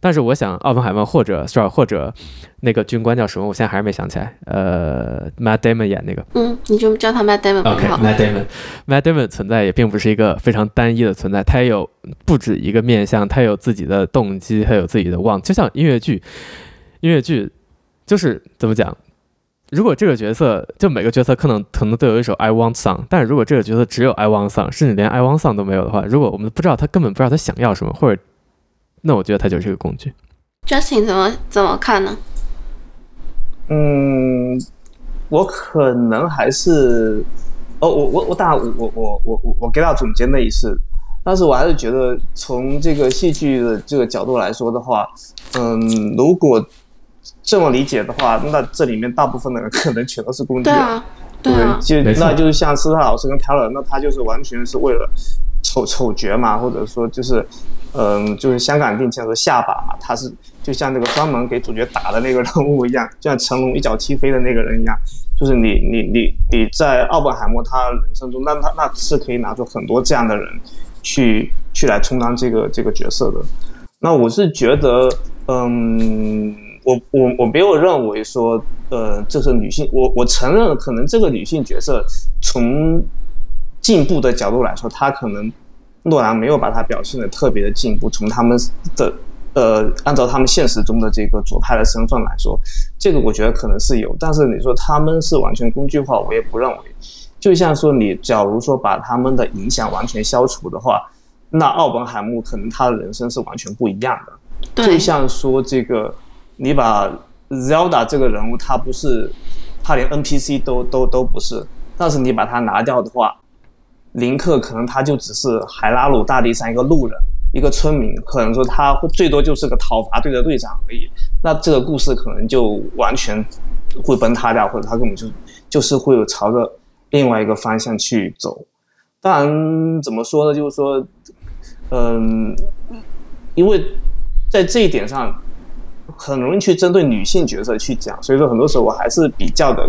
C: 但是我想，奥本海默或者 Stroud 或者那个军官叫什么？我现在还是没想起来。呃，Matt Damon 演那个。嗯，
A: 你就叫他 Matt Damon。
C: OK，Matt Damon，Matt Damon 存在也并不是一个非常单一的存在，他也有不止一个面向，他有自己的动机，他有自己的望。就像音乐剧，音乐剧就是怎么讲？如果这个角色就每个角色可能可能都有一首 I Want Song，但是如果这个角色只有 I Want Song，甚至连 I Want Song 都没有的话，如果我们不知道他根本不知道他想要什么，或者那我觉得它就是一个工具。
A: Justin 怎么怎么看呢？
B: 嗯，我可能还是，哦，我我我当然我我我我我我给他总结那一次，但是我还是觉得从这个戏剧的这个角度来说的话，嗯，如果这么理解的话，那这里面大部分的人可能全都是工具。
A: 对啊，对啊，
B: 就那就是像斯特老师跟泰勒，那他就是完全是为了丑丑角嘛，或者说就是。嗯，就是香港电影说下巴，他是就像那个专门给主角打的那个人物一样，就像成龙一脚踢飞的那个人一样，就是你你你你在奥本海默他人生中，那他那是可以拿出很多这样的人去去来充当这个这个角色的。那我是觉得，嗯，我我我没有认为说，呃，这是女性，我我承认可能这个女性角色从进步的角度来说，她可能。诺兰没有把他表现的特别的进步，从他们的呃，按照他们现实中的这个左派的身份来说，这个我觉得可能是有，但是你说他们是完全工具化，我也不认为。就像说你假如说把他们的影响完全消除的话，那奥本海默可能他的人生是完全不一样的。
A: 对。
B: 就像说这个，你把 Zelda 这个人物，他不是，他连 NPC 都都都不是，但是你把他拿掉的话。林克可能他就只是海拉鲁大地上一个路人，一个村民，可能说他最多就是个讨伐队的队长而已。那这个故事可能就完全会崩塌掉，或者他根本就就是会有朝着另外一个方向去走。当然，怎么说呢？就是说，嗯，因为在这一点上很容易去针对女性角色去讲，所以说很多时候我还是比较的。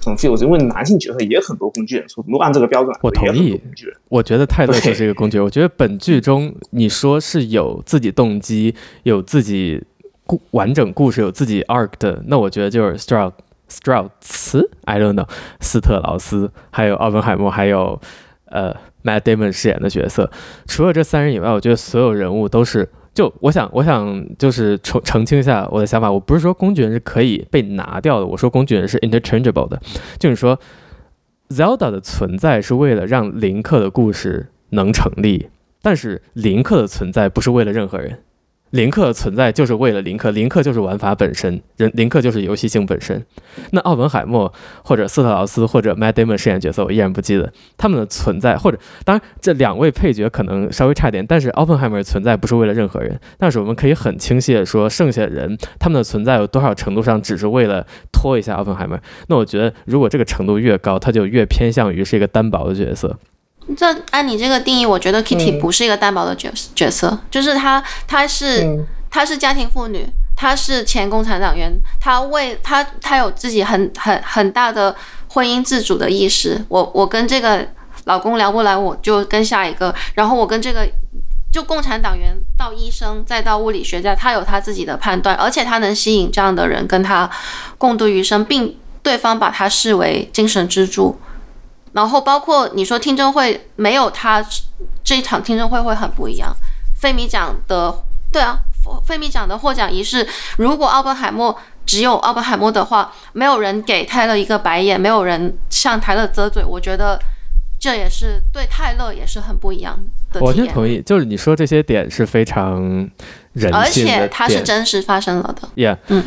B: confuse，因为男性角色也很多工具人，如果按这个标准，
C: 我同意。我觉得泰勒就是一个工具人。我觉得本剧中你说是有自己动机、有自己故完整故事、有自己 arc 的，那我觉得就是 Stroud Strouds，I don't know，斯特劳斯，还有奥本海默，还有呃 Matt Damon 饰演的角色。除了这三人以外，我觉得所有人物都是。就我想，我想就是澄澄清一下我的想法。我不是说工具人是可以被拿掉的，我说工具人是 interchangeable 的。就是说，Zelda 的存在是为了让林克的故事能成立，但是林克的存在不是为了任何人。林克存在就是为了林克，林克就是玩法本身，人林克就是游戏性本身。那奥本海默或者斯特劳斯或者 Matt Damon 饰演角色，我依然不记得他们的存在，或者当然这两位配角可能稍微差点，但是奥本海默存在不是为了任何人。但是我们可以很清晰的说，剩下的人他们的存在有多少程度上只是为了拖一下奥本海默？那我觉得如果这个程度越高，他就越偏向于是一个单薄的角色。
A: 这按你这个定义，我觉得 Kitty 不是一个单薄的角角色，嗯、就是她，她是她是家庭妇女，她是前共产党员，她为她她有自己很很很大的婚姻自主的意识。我我跟这个老公聊不来，我就跟下一个。然后我跟这个就共产党员到医生再到物理学家，他有他自己的判断，而且他能吸引这样的人跟他共度余生，并对方把他视为精神支柱。然后包括你说听证会没有他，这一场听证会会很不一样。费米奖的，对啊，费米奖的获奖仪式，如果奥本海默只有奥本海默的话，没有人给泰勒一个白眼，没有人向泰勒啧嘴，我觉得这也是对泰勒也是很不一样的。
C: 我就同意，就是你说这些点是非常人性的，而且
A: 它是真实发生了的。
C: Yeah，嗯。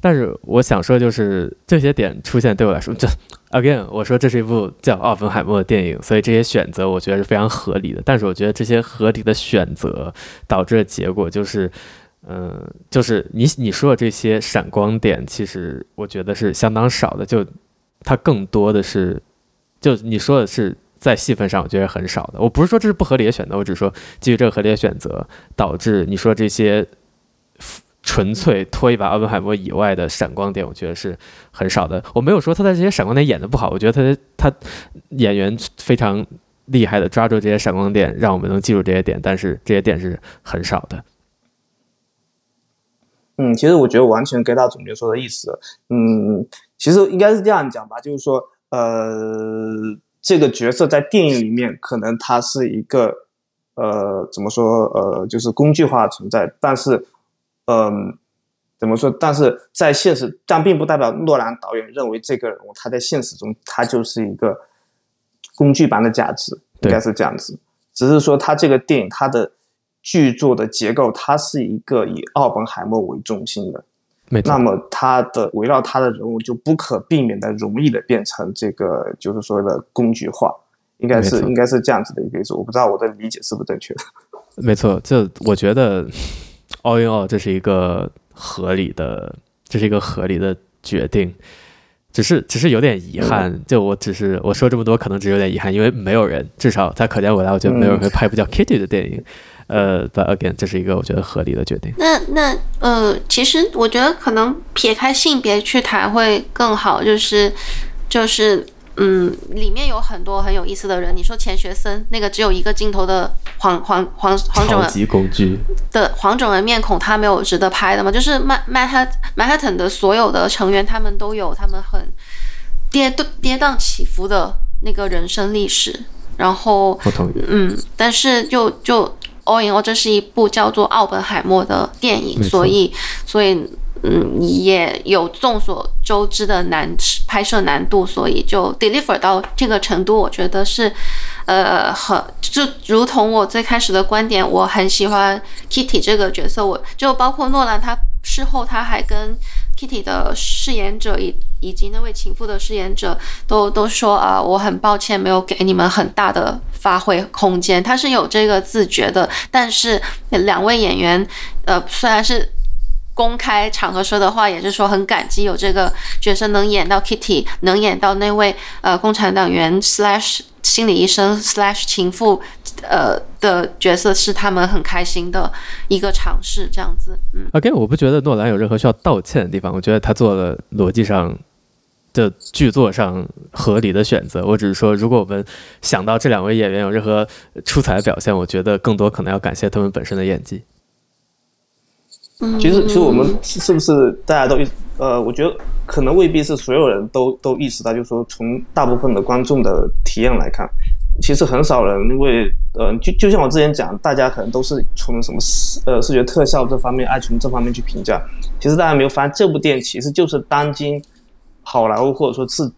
C: 但是我想说，就是这些点出现对我来说，就 again，我说这是一部叫《奥本海默》的电影，所以这些选择我觉得是非常合理的。但是我觉得这些合理的选择导致的结果就是，嗯、就是你你说的这些闪光点，其实我觉得是相当少的。就它更多的是，就你说的是在戏份上，我觉得很少的。我不是说这是不合理的选择，我只是说基于这个合理的选择，导致你说这些。纯粹拖一把奥本海默以外的闪光点，我觉得是很少的。我没有说他在这些闪光点演的不好，我觉得他他演员非常厉害的抓住这些闪光点，让我们能记住这些点。但是这些点是很少的。
B: 嗯，其实我觉得完全 get 到总结说的意思。嗯，其实应该是这样讲吧，就是说，呃，这个角色在电影里面可能他是一个呃，怎么说呃，就是工具化存在，但是。嗯，怎么说？但是在现实，但并不代表诺兰导演认为这个人物他在现实中他就是一个工具般的价值，应该是这样子。只是说他这个电影他的剧作的结构，它是一个以奥本海默为中心的，没错。那么他的围绕他的人物就不可避免的容易的变成这个就是所谓的工具化，应该是应该是这样子的一个意思。我不知道我的理解是不是正确的。
C: 没错，这我觉得。All in all，这是一个合理的，这是一个合理的决定，只是只是有点遗憾。就我只是我说这么多，可能只有点遗憾，因为没有人，至少在可见未来，我觉得没有人会拍一部叫 Kitty 的电影。呃，But again，这是一个我觉得合理的决定。
A: 那那呃，其实我觉得可能撇开性别去谈会更好，就是就是。嗯，里面有很多很有意思的人。你说钱学森那个只有一个镜头的黄黄黄黄种人
C: 工具
A: 的黄种人面孔，他没有值得拍的吗？就是曼曼哈曼哈顿的所有的成员，他们都有他们很跌跌宕起伏的那个人生历史。然后，嗯，但是就就 all in all，这是一部叫做《奥本海默》的电影，所以所以。嗯，也有众所周知的难拍摄难度，所以就 deliver 到这个程度，我觉得是，呃，很就如同我最开始的观点，我很喜欢 Kitty 这个角色，我就包括诺兰他事后他还跟 Kitty 的饰演者以以及那位情妇的饰演者都都说啊、我很抱歉没有给你们很大的发挥空间，他是有这个自觉的，但是两位演员，呃，虽然是。公开场合说的话，也是说很感激有这个角色能演到 Kitty，能演到那位呃共产党员 slash 心理医生 slash 情妇呃的角色，是他们很开心的一个尝试，这样子。嗯
C: ，OK，我不觉得诺兰有任何需要道歉的地方，我觉得他做了逻辑上的剧作上合理的选择。我只是说，如果我们想到这两位演员有任何出彩的表现，我觉得更多可能要感谢他们本身的演技。
B: 其实，其实我们是是不是大家都意呃，我觉得可能未必是所有人都都意识到，就是说从大部分的观众的体验来看，其实很少人因为呃，就就像我之前讲，大家可能都是从什么视呃视觉特效这方面，爱情这方面去评价。其实大家没有发现，这部电影其实就是当今好莱坞或者说是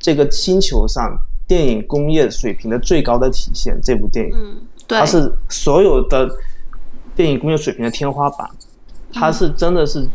B: 这个星球上电影工业水平的最高的体现。这部电影，
A: 嗯，对，
B: 它是所有的。电影工业水平的天花板，它是真的是。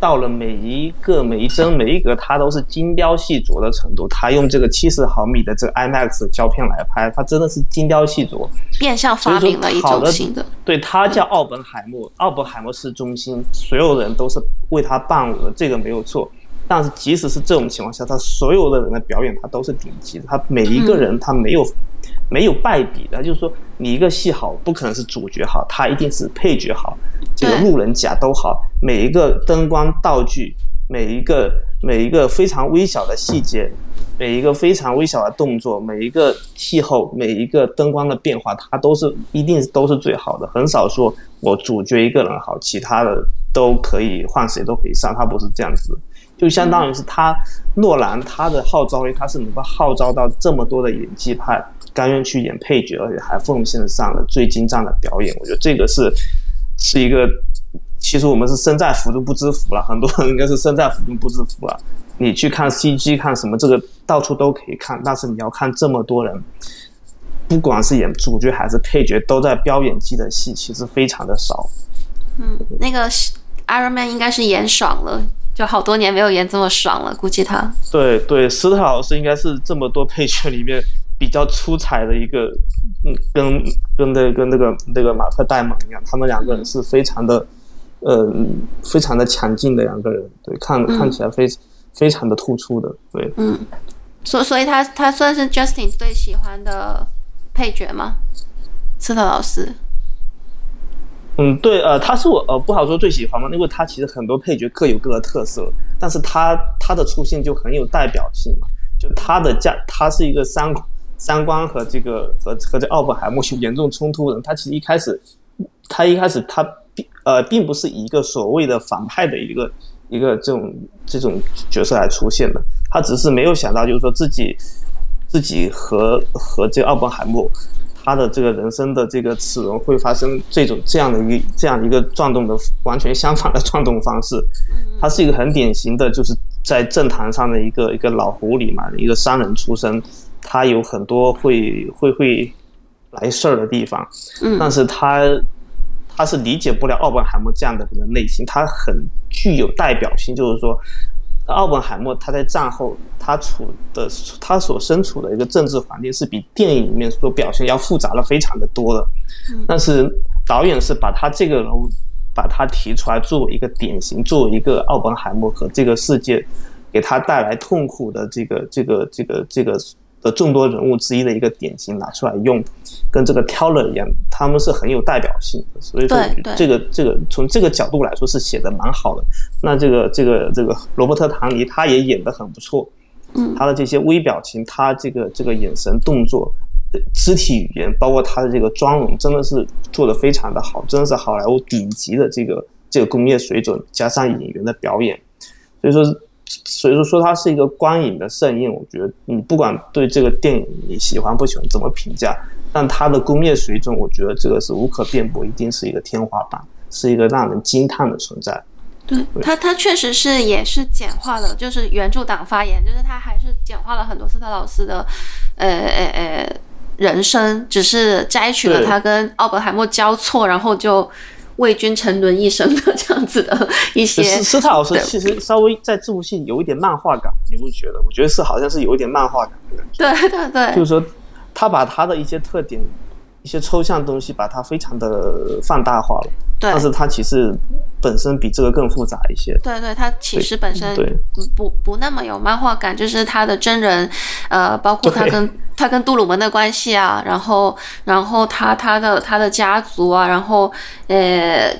B: 到了每一个每一帧每一格，它都是精雕细琢的程度。他用这个七十毫米的这个 IMAX 胶片来拍，它真的是精雕细琢，
A: 变相发明了一种新的。
B: 对，它叫奥本海默，奥本海默是中心，所有人都是为他伴舞的，这个没有错。但是即使是这种情况下，他所有的人的表演，他都是顶级的。他每一个人，他没有、嗯、没有败笔的。就是说，你一个戏好，不可能是主角好，他一定是配角好，这个路人甲都好。每一个灯光道具，每一个每一个非常微小的细节，每一个非常微小的动作，每一个气候，每一个灯光的变化，它都是一定都是最好的。很少说我主角一个人好，其他的都可以换谁都可以上，他不是这样子。就相当于是他诺兰他的号召力，他是能够号召到这么多的演技派，甘愿去演配角，而且还奉献上了最精湛的表演。我觉得这个是是一个，其实我们是身在福中不知福了。很多人应该是身在福中不知福了。你去看 CG 看什么，这个到处都可以看，但是你要看这么多人，不管是演主角还是配角，都在飙演技的戏，其实非常的少。
A: 嗯，那个 Iron Man 应该是演爽了。就好多年没有演这么爽了，估计他。
B: 对对，斯特老师应该是这么多配角里面比较出彩的一个，嗯，跟跟那跟那个那个马特戴蒙一样，他们两个人是非常的，呃，非常的强劲的两个人，对，看看起来非非常的突出的，对。
A: 嗯，所所以他他算是 Justin 最喜欢的配角吗？斯特老师。
B: 嗯，对，呃，他是我呃不好说最喜欢嘛，因为他其实很多配角各有各的特色，但是他他的出现就很有代表性嘛，就他的价，他是一个三三观和这个和和这奥本海默有严重冲突的，他其实一开始他一开始他并呃并不是以一个所谓的反派的一个一个这种这种角色来出现的，他只是没有想到就是说自己自己和和这奥本海默。他的这个人生的这个齿轮会发生这种这样的一这样一个转动的完全相反的转动方式，他是一个很典型的就是在政坛上的一个一个老狐狸嘛，一个商人出身，他有很多会会会来事儿的地方，但是他他是理解不了奥本海默这样的人的内心，他很具有代表性，就是说。奥本海默他在战后他处的他所身处的一个政治环境是比电影里面所表现要复杂了非常的多的，但是导演是把他这个人物把他提出来作为一个典型，作为一个奥本海默和这个世界给他带来痛苦的这个这个这个这个。的众多人物之一的一个典型拿出来用，跟这个 Teller 一样，他们是很有代表性的，所以说这个这个从这个角度来说是写的蛮好的。那这个这个这个罗伯特唐尼他也演得很不错，嗯，他的这些微表情，他这个这个眼神动作、肢体语言，包括他的这个妆容，真的是做得非常的好，真的是好莱坞顶级的这个这个工业水准，加上演员的表演，所以说。所以说，说它是一个观影的盛宴。我觉得你不管对这个电影你喜欢不喜欢，怎么评价，但它的工业水准，我觉得这个是无可辩驳，一定是一个天花板，是一个让人惊叹的存在。
A: 对，对它，它确实是也是简化了，就是原著党发言，就是他还是简化了很多斯特劳斯的，呃呃呃人生，只是摘取了他跟奥本海默交错，然后就。为君沉沦一生的这样子的一些，
B: 斯斯特老师其实稍微在这部戏有一点漫画感，你不觉得？我觉得是好像是有一点漫画感的感
A: 觉。对对对，
B: 就是说他把他的一些特点、一些抽象东西，把它非常的放大化了。对，但是它其实本身比这个更复杂一些。
A: 对对，它其实本身不不不那么有漫画感，就是他的真人，呃，包括他跟。他跟杜鲁门的关系啊，然后，然后他他的他的家族啊，然后，呃，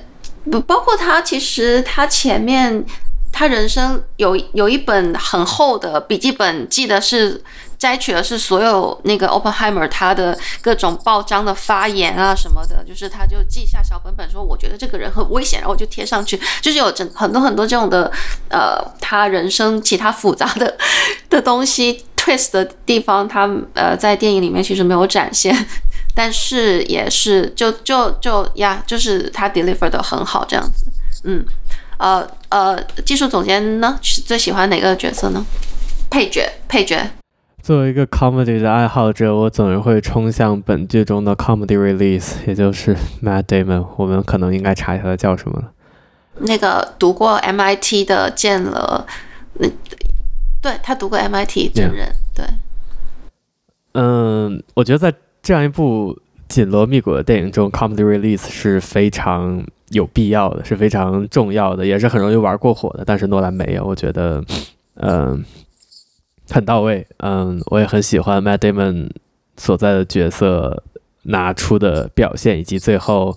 A: 不包括他，其实他前面他人生有有一本很厚的笔记本，记得是摘取的是所有那个 Oppenheimer 他的各种报章的发言啊什么的，就是他就记下小本本说，我觉得这个人很危险，然后我就贴上去，就是有整很多很多这种的，呃，他人生其他复杂的 的东西。Twist 的地方，他呃在电影里面其实没有展现，但是也是就就就呀，就是他 deliver 的很好这样子，嗯，呃呃，技术总监呢最喜欢哪个角色呢？配角，配角。
C: 作为一个 comedy 的爱好者，我总是会冲向本剧中的 comedy release，也就是 Matt Damon。我们可能应该查一下他叫什么了。
A: 那个读过 MIT 的见了，那对他读过 MIT 真人.对。
C: 嗯，我觉得在这样一部紧锣密鼓的电影中，comedy release 是非常有必要的，是非常重要的，也是很容易玩过火的。但是诺兰没有，我觉得，嗯。很到位，嗯，我也很喜欢 Matt Damon 所在的角色拿出的表现，以及最后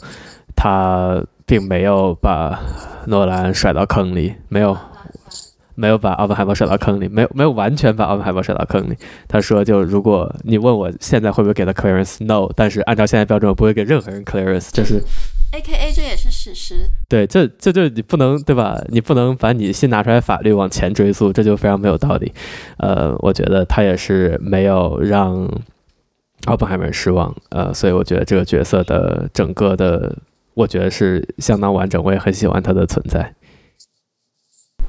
C: 他并没有把诺兰甩到坑里，没有，没有把奥本海默甩到坑里，没有，没有完全把奥本海默甩到坑里。他说，就如果你问我现在会不会给他 clearance，no，但是按照现在标准，我不会给任何人 clearance，就是。
A: A K A 这也是事实。
C: 对，这这就你不能对吧？你不能把你新拿出来法律往前追溯，这就非常没有道理。呃，我觉得他也是没有让奥本海默失望。呃，所以我觉得这个角色的整个的，我觉得是相当完整。我也很喜欢他的存在。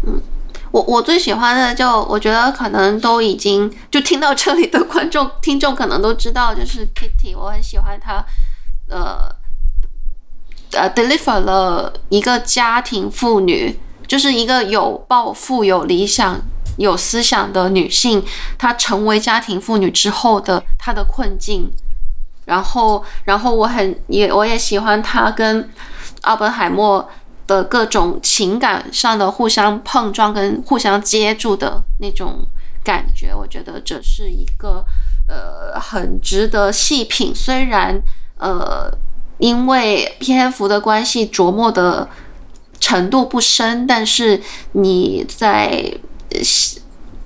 A: 嗯，我我最喜欢的就我觉得可能都已经就听到这里的观众听众可能都知道，就是 Kitty，我很喜欢他。呃。呃、，deliver 了一个家庭妇女，就是一个有抱负、有理想、有思想的女性，她成为家庭妇女之后的她的困境。然后，然后我很也我也喜欢她跟奥本海默的各种情感上的互相碰撞跟互相接住的那种感觉。我觉得这是一个呃很值得细品，虽然呃。因为篇幅的关系，琢磨的程度不深，但是你在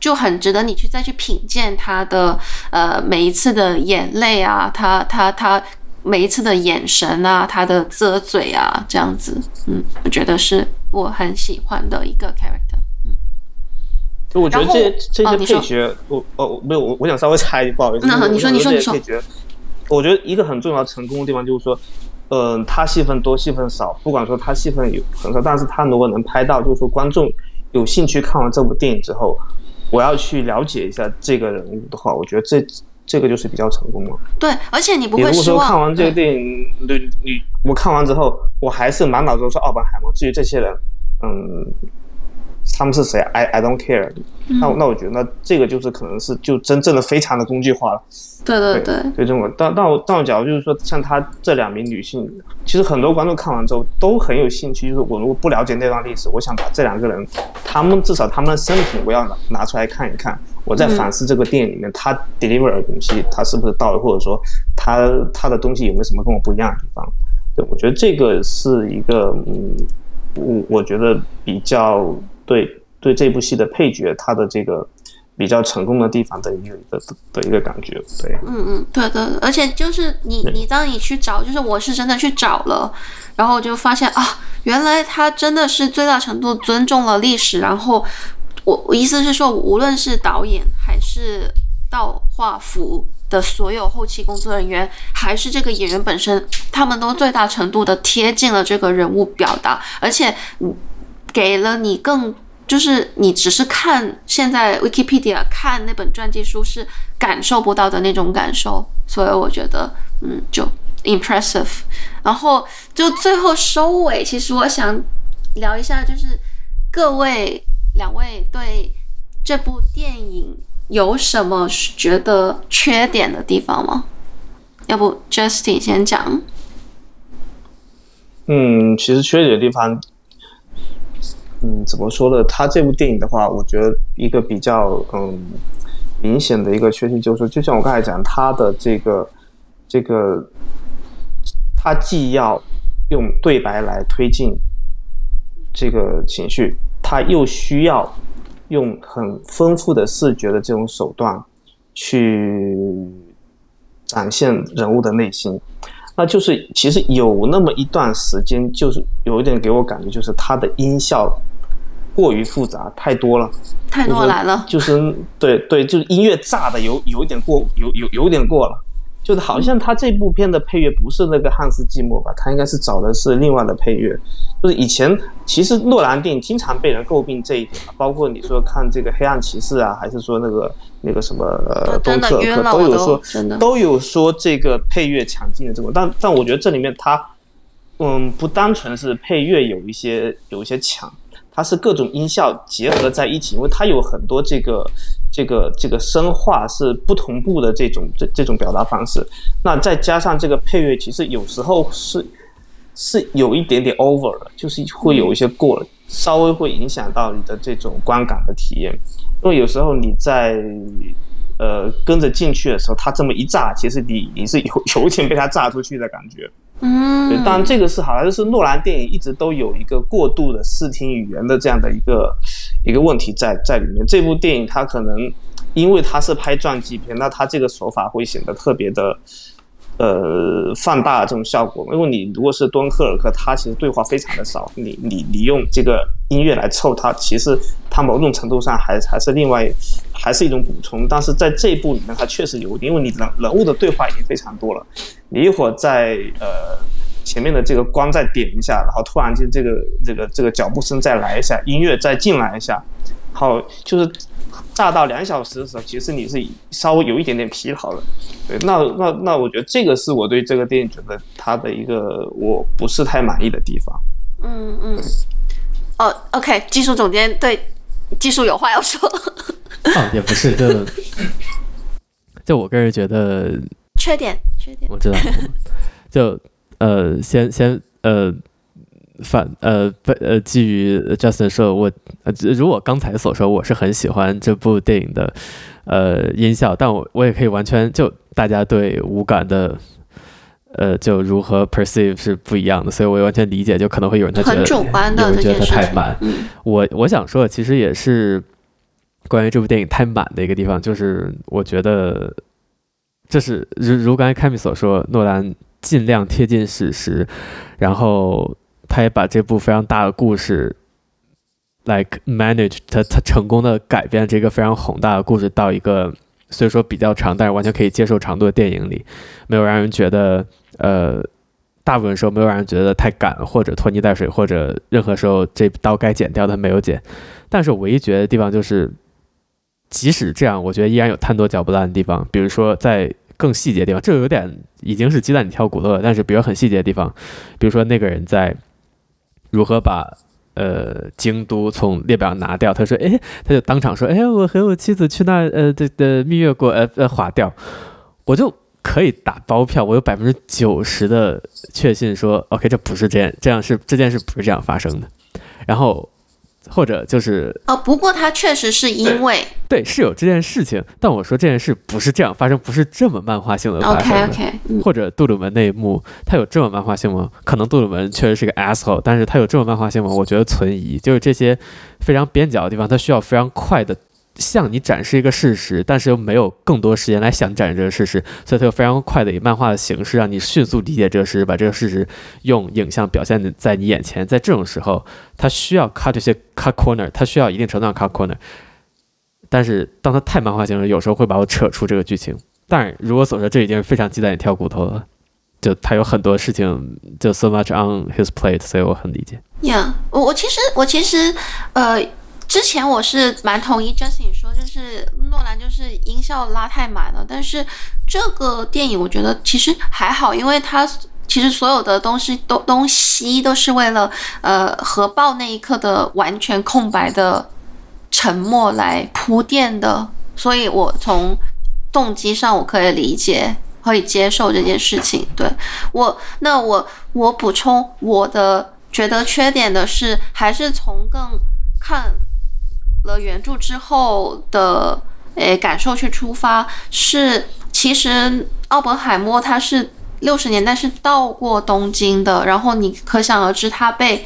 A: 就很值得你去再去品鉴他的呃每一次的眼泪啊，他他他每一次的眼神啊，他的遮嘴啊，这样子，嗯，我觉得是我很喜欢的一个 character。嗯，
B: 我觉得这这些配角，我哦没有我我想稍微插一句，不好意思，
A: 那你说你说你说。
B: 我觉得一个很重要成功的地方就是说，嗯、呃，他戏份多戏份少，不管说他戏份有很少，但是他如果能拍到，就是说观众有兴趣看完这部电影之后，我要去了解一下这个人物的话，我觉得这这个就是比较成功了。
A: 对，而且你不会失望。
B: 如果说看完这个电影，你你我看完之后，我还是满脑子都是奥本海默。至于这些人，嗯。他们是谁？I I don't care。那那我觉得，那这个就是可能是就真正的非常的工具化了。
A: 对对对，
B: 对这种。但但我但我假如就是说，像他这两名女性，其实很多观众看完之后都很有兴趣。就是我如果不了解那段历史，我想把这两个人，他们至少他们的生平我要拿拿出来看一看。我在反思这个电影里面他 deliver 的东西，他是不是到位，或者说他他的东西有没有什么跟我不一样的地方？对，我觉得这个是一个嗯，我我觉得比较。对对，这部戏的配角，他的这个比较成功的地方的一个的的一个感觉，对，
A: 嗯嗯，对对，而且就是你你当你去找，就是我是真的去找了，然后就发现啊，原来他真的是最大程度尊重了历史，然后我我意思是说，无论是导演还是到画幅的所有后期工作人员，还是这个演员本身，他们都最大程度的贴近了这个人物表达，而且。给了你更，就是你只是看现在 Wikipedia 看那本传记书是感受不到的那种感受，所以我觉得，嗯，就 impressive。然后就最后收尾，其实我想聊一下，就是各位两位对这部电影有什么觉得缺点的地方吗？要不 Justin 先讲。
B: 嗯，其实缺点的地方。嗯，怎么说呢？他这部电影的话，我觉得一个比较嗯明显的一个缺陷就是，就像我刚才讲，他的这个这个，他既要用对白来推进这个情绪，他又需要用很丰富的视觉的这种手段去展现人物的内心。那就是其实有那么一段时间，就是有一点给我感觉，就是他的音效。过于复杂，太多了，
A: 太多来了。
B: 就是对对，就是音乐炸的有有一点过，有有有点过了。就是好像他这部片的配乐不是那个汉斯季默吧？他应该是找的是另外的配乐。就是以前其实诺兰电影经常被人诟病这一点，包括你说看这个黑暗骑士啊，还是说那个那个什么呃敦刻尔克都有说都有说这个配乐抢镜的这种，但但我觉得这里面他嗯不单纯是配乐有一些有一些强。它是各种音效结合在一起，因为它有很多这个这个这个声画是不同步的这种这这种表达方式。那再加上这个配乐，其实有时候是是有一点点 over 的，就是会有一些过了，稍微会影响到你的这种观感的体验。因为有时候你在呃跟着进去的时候，它这么一炸，其实你你是有 有点被它炸出去的感觉。
A: 嗯，
B: 但，这个是好像就是诺兰电影一直都有一个过度的视听语言的这样的一个一个问题在在里面。这部电影它可能因为它是拍传记片，那它这个手法会显得特别的。呃，放大这种效果，因为你如果是敦刻尔克，它其实对话非常的少，你你你用这个音乐来凑它，其实它某种程度上还还是另外还是一种补充。但是在这一部里面，它确实有，因为你人人物的对话已经非常多了，你一会儿在呃前面的这个光再点一下，然后突然间这个这个这个脚步声再来一下，音乐再进来一下，好就是。炸到两小时的时候，其实你是稍微有一点点疲劳了。对，那那那，我觉得这个是我对这个电影觉得它的一个我不是太满意的地方。
A: 嗯嗯。哦，OK，技术总监对技术有话要说。
C: 哦，也不是，就 就我个人觉得
A: 缺点缺点，
C: 我知道。就呃，先先呃。反呃不呃，基于 Justin 说，我呃如我刚才所说，我是很喜欢这部电影的呃音效，但我我也可以完全就大家对五感的呃就如何 perceive 是不一样的，所以我也完全理解，就可能会有人他觉得
A: 很主观的，有人觉得他
C: 太慢。我我想说的其实也是关于这部电影太满的一个地方，就是我觉得这是如如刚才 Kami 所说，诺兰尽量贴近史实，然后。他也把这部非常大的故事，like manage 他他成功的改编这个非常宏大的故事到一个虽说比较长，但是完全可以接受长度的电影里，没有让人觉得呃，大部分时候没有让人觉得太赶或者拖泥带水，或者任何时候这刀该剪掉他没有剪。但是我唯一觉得地方就是，即使这样，我觉得依然有贪多嚼不烂的地方，比如说在。更细节地方，这有点已经是鸡蛋里挑骨头了。但是，比如很细节的地方，比如说那个人在。如何把呃京都从列表拿掉？他说：“哎，他就当场说：‘哎，我和我妻子去那呃的的蜜月过，呃呃划掉。’我就可以打包票，我有百分之九十的确信说，OK，这不是这样，这样是这件事不是这样发生的。然后。”或者就是
A: 哦，不过他确实是因为
C: 对，对是有这件事情，但我说这件事不是这样发生，不是这么漫画性的发生的。
A: OK OK，
C: 或者杜鲁门那一幕，他有这么漫画性吗？可能杜鲁门确实是个 asshole，但是他有这么漫画性吗？我觉得存疑。就是这些非常边角的地方，他需要非常快的。向你展示一个事实，但是又没有更多时间来想展示这个事实，所以它有非常快的以漫画的形式，让你迅速理解这个事实，把这个事实用影像表现在你眼前。在这种时候，他需要 cut 这些 cut corner，他需要一定程度上 cut corner。但是当他太漫画性了，有时候会把我扯出这个剧情。但如果所说，这已经是非常鸡蛋里挑骨头了，就他有很多事情就 so much on his plate，所以我很理解。
A: yeah，我我其实我其实呃。之前我是蛮同意 Justin 说，就是诺兰就是音效拉太满了，但是这个电影我觉得其实还好，因为它其实所有的东西都东西都是为了呃核爆那一刻的完全空白的沉默来铺垫的，所以我从动机上我可以理解，可以接受这件事情。对我，那我我补充我的觉得缺点的是，还是从更看。了原著之后的诶感受去出发，是其实奥本海默他是六十年代是到过东京的，然后你可想而知他被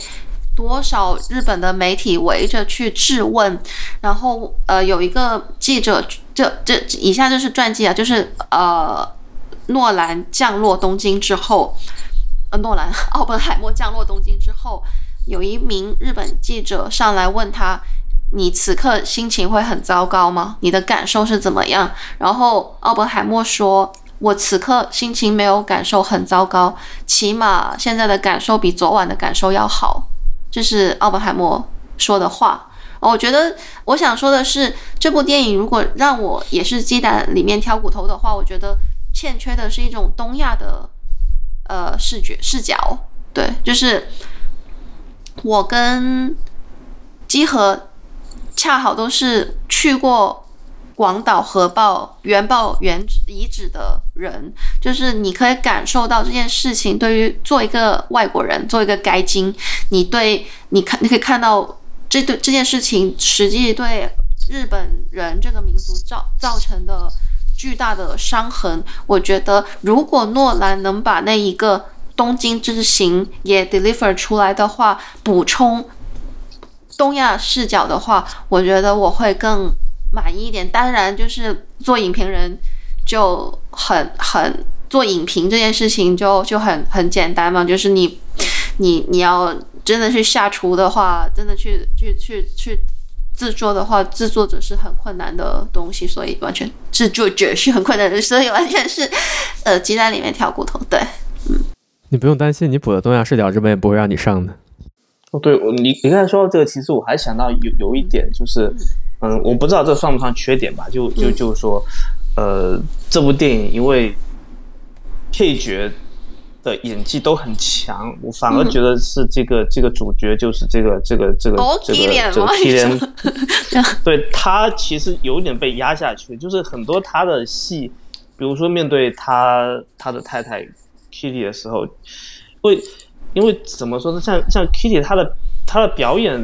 A: 多少日本的媒体围着去质问，然后呃有一个记者，这这以下就是传记啊，就是呃诺兰降落东京之后，呃诺兰奥本海默降落东京之后，有一名日本记者上来问他。你此刻心情会很糟糕吗？你的感受是怎么样？然后奥本海默说：“我此刻心情没有感受很糟糕，起码现在的感受比昨晚的感受要好。这是奥本海默说的话。我觉得我想说的是，这部电影如果让我也是鸡蛋里面挑骨头的话，我觉得欠缺的是一种东亚的呃视觉视角。对，就是我跟基和恰好都是去过。广岛核爆原爆原址遗址的人，就是你可以感受到这件事情对于做一个外国人，做一个该金，你对你看你可以看到这对这件事情实际对日本人这个民族造造成的巨大的伤痕。我觉得如果诺兰能把那一个东京之行也 deliver 出来的话，补充东亚视角的话，我觉得我会更。满意一点，当然就是做影评人就很很做影评这件事情就就很很简单嘛，就是你你你要真的去下厨的话，真的去去去去制作的话，制作者是很困难的东西，所以完全制作者是很困难的，所以完全是呃鸡蛋里面挑骨头。对，嗯，
C: 你不用担心，你补的东亚视角这边也不会让你上的。
B: 哦，对，我你你刚才说到这个，其实我还想到有有一点就是。嗯嗯，我不知道这算不算缺点吧？就就就是说，呃，这部电影因为配角的演技都很强，我反而觉得是这个、嗯、这个主角就是这个这个这个、哦、这个这个 Killian 对他其实有点被压下去，就是很多他的戏，比如说面对他他的太太 Kitty 的时候，会因为怎么说呢？像像 Kitty 她的她的表演。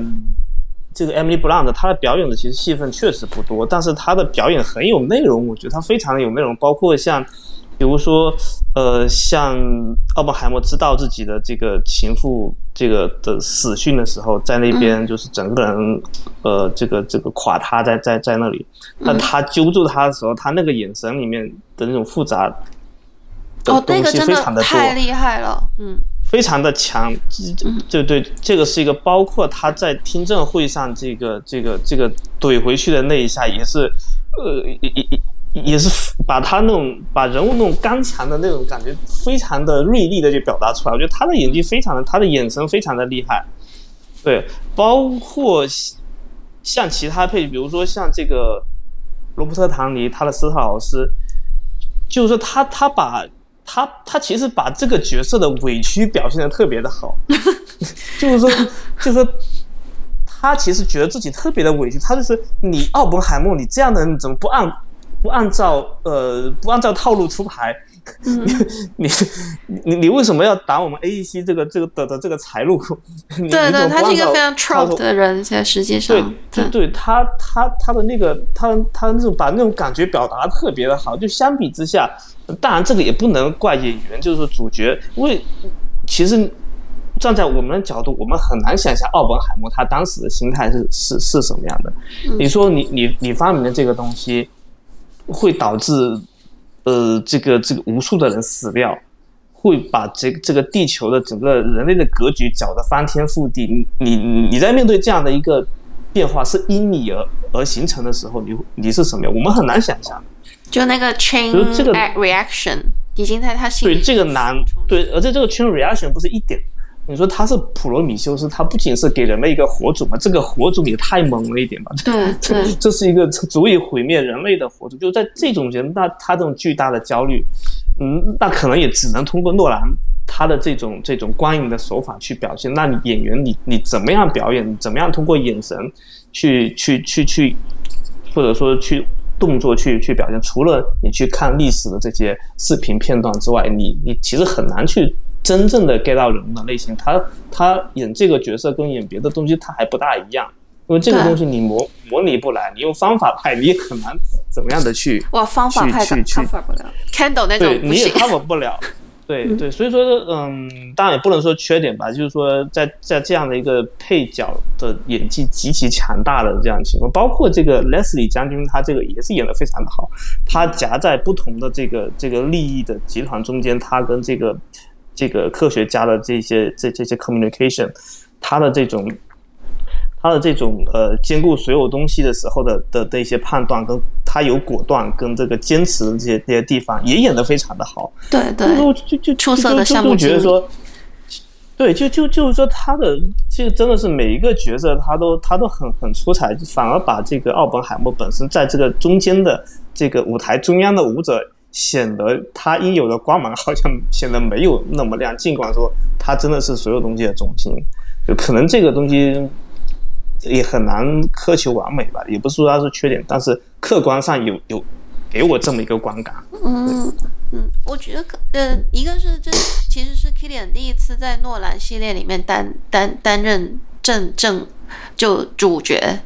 B: 这个 Emily Blunt 她的表演的其实戏份确实不多，但是她的表演很有内容，我觉得她非常的有内容。包括像，比如说，呃，像奥本海默知道自己的这个情妇这个的死讯的时候，在那边就是整个人，呃，这个这个垮塌在在在那里，那他揪住他的时候，他那个眼神里面的那种复杂的东西非常的多，
A: 太厉害了，嗯。
B: 非常的强，就对，这个是一个包括他在听证会上这个这个这个怼回去的那一下，也是，呃，也也也是把他那种把人物那种刚强的那种感觉，非常的锐利的就表达出来。我觉得他的演技非常的，他的眼神非常的厉害。对，包括像其他配，比如说像这个罗伯特·唐尼，他的斯特劳斯，就是说他他把。他他其实把这个角色的委屈表现的特别的好，就是说，就是说，他其实觉得自己特别的委屈。他就是你奥本海默，你这样的人怎么不按不按照呃不按照套路出牌？嗯、你你你你为什么要打我们 AEC 这个这个的的这个财路？
A: 对对，他是一个非常 trope 的人，在实际上，
B: 对对，对他他他的那个他他那种把那种感觉表达特别的好，就相比之下。当然，这个也不能怪演员，就是说主角，因为其实站在我们的角度，我们很难想象奥本海默他当时的心态是是是什么样的。你说你你你发明的这个东西，会导致呃这个这个无数的人死掉，会把这这个地球的整个人类的格局搅得翻天覆地。你你你在面对这样的一个变化是因你而而形成的时候，你你是什么样？我们很难想象。
A: 就那个 chain reaction 已经在他心里。
B: 对这个难，对，而且这个 chain reaction 不是一点。你说他是普罗米修斯，他不仅是给人类一个火种嘛，这个火种也太猛了一点吧？
A: 对，对，
B: 这是一个足以毁灭人类的火种。就在这种人，那他这种巨大的焦虑，嗯，那可能也只能通过诺兰他的这种这种光影的手法去表现。那你演员，你你怎么样表演？你怎么样通过眼神去去去去，或者说去。动作去去表现，除了你去看历史的这些视频片段之外，你你其实很难去真正的 get 到人物的类型。他他演这个角色跟演别的东西他还不大一样，因为这个东西你模模拟不来，你用方法派你也很难怎么样的去
A: 哇方法派去去 cover 不了，Candle 那种
B: 对你也 cover 不了。对对，所以说，嗯，当然也不能说缺点吧，就是说在，在在这样的一个配角的演技极其强大的这样情况，包括这个 Leslie 将军，他这个也是演的非常的好，他夹在不同的这个这个利益的集团中间，他跟这个这个科学家的这些这这些 communication，他的这种。他的这种呃兼顾所有东西的时候的的的一些判断，跟他有果断跟这个坚持的这些这些地方，也演得非常的好。
A: 对对，
B: 就就
A: 出色的项目
B: 觉得说，对，就就就是说他的这个真的是每一个角色他都他都很很出彩，反而把这个奥本海默本身在这个中间的这个舞台中央的舞者。显得他应有的光芒好像显得没有那么亮，尽管说他真的是所有东西的中心，就可能这个东西也很难苛求完美吧，也不是说它是缺点，但是客观上有有给我这么一个观感。
A: 嗯嗯，我觉得呃，一个是这其实是 Killian 第一次在诺兰系列里面担担担任正正就主角，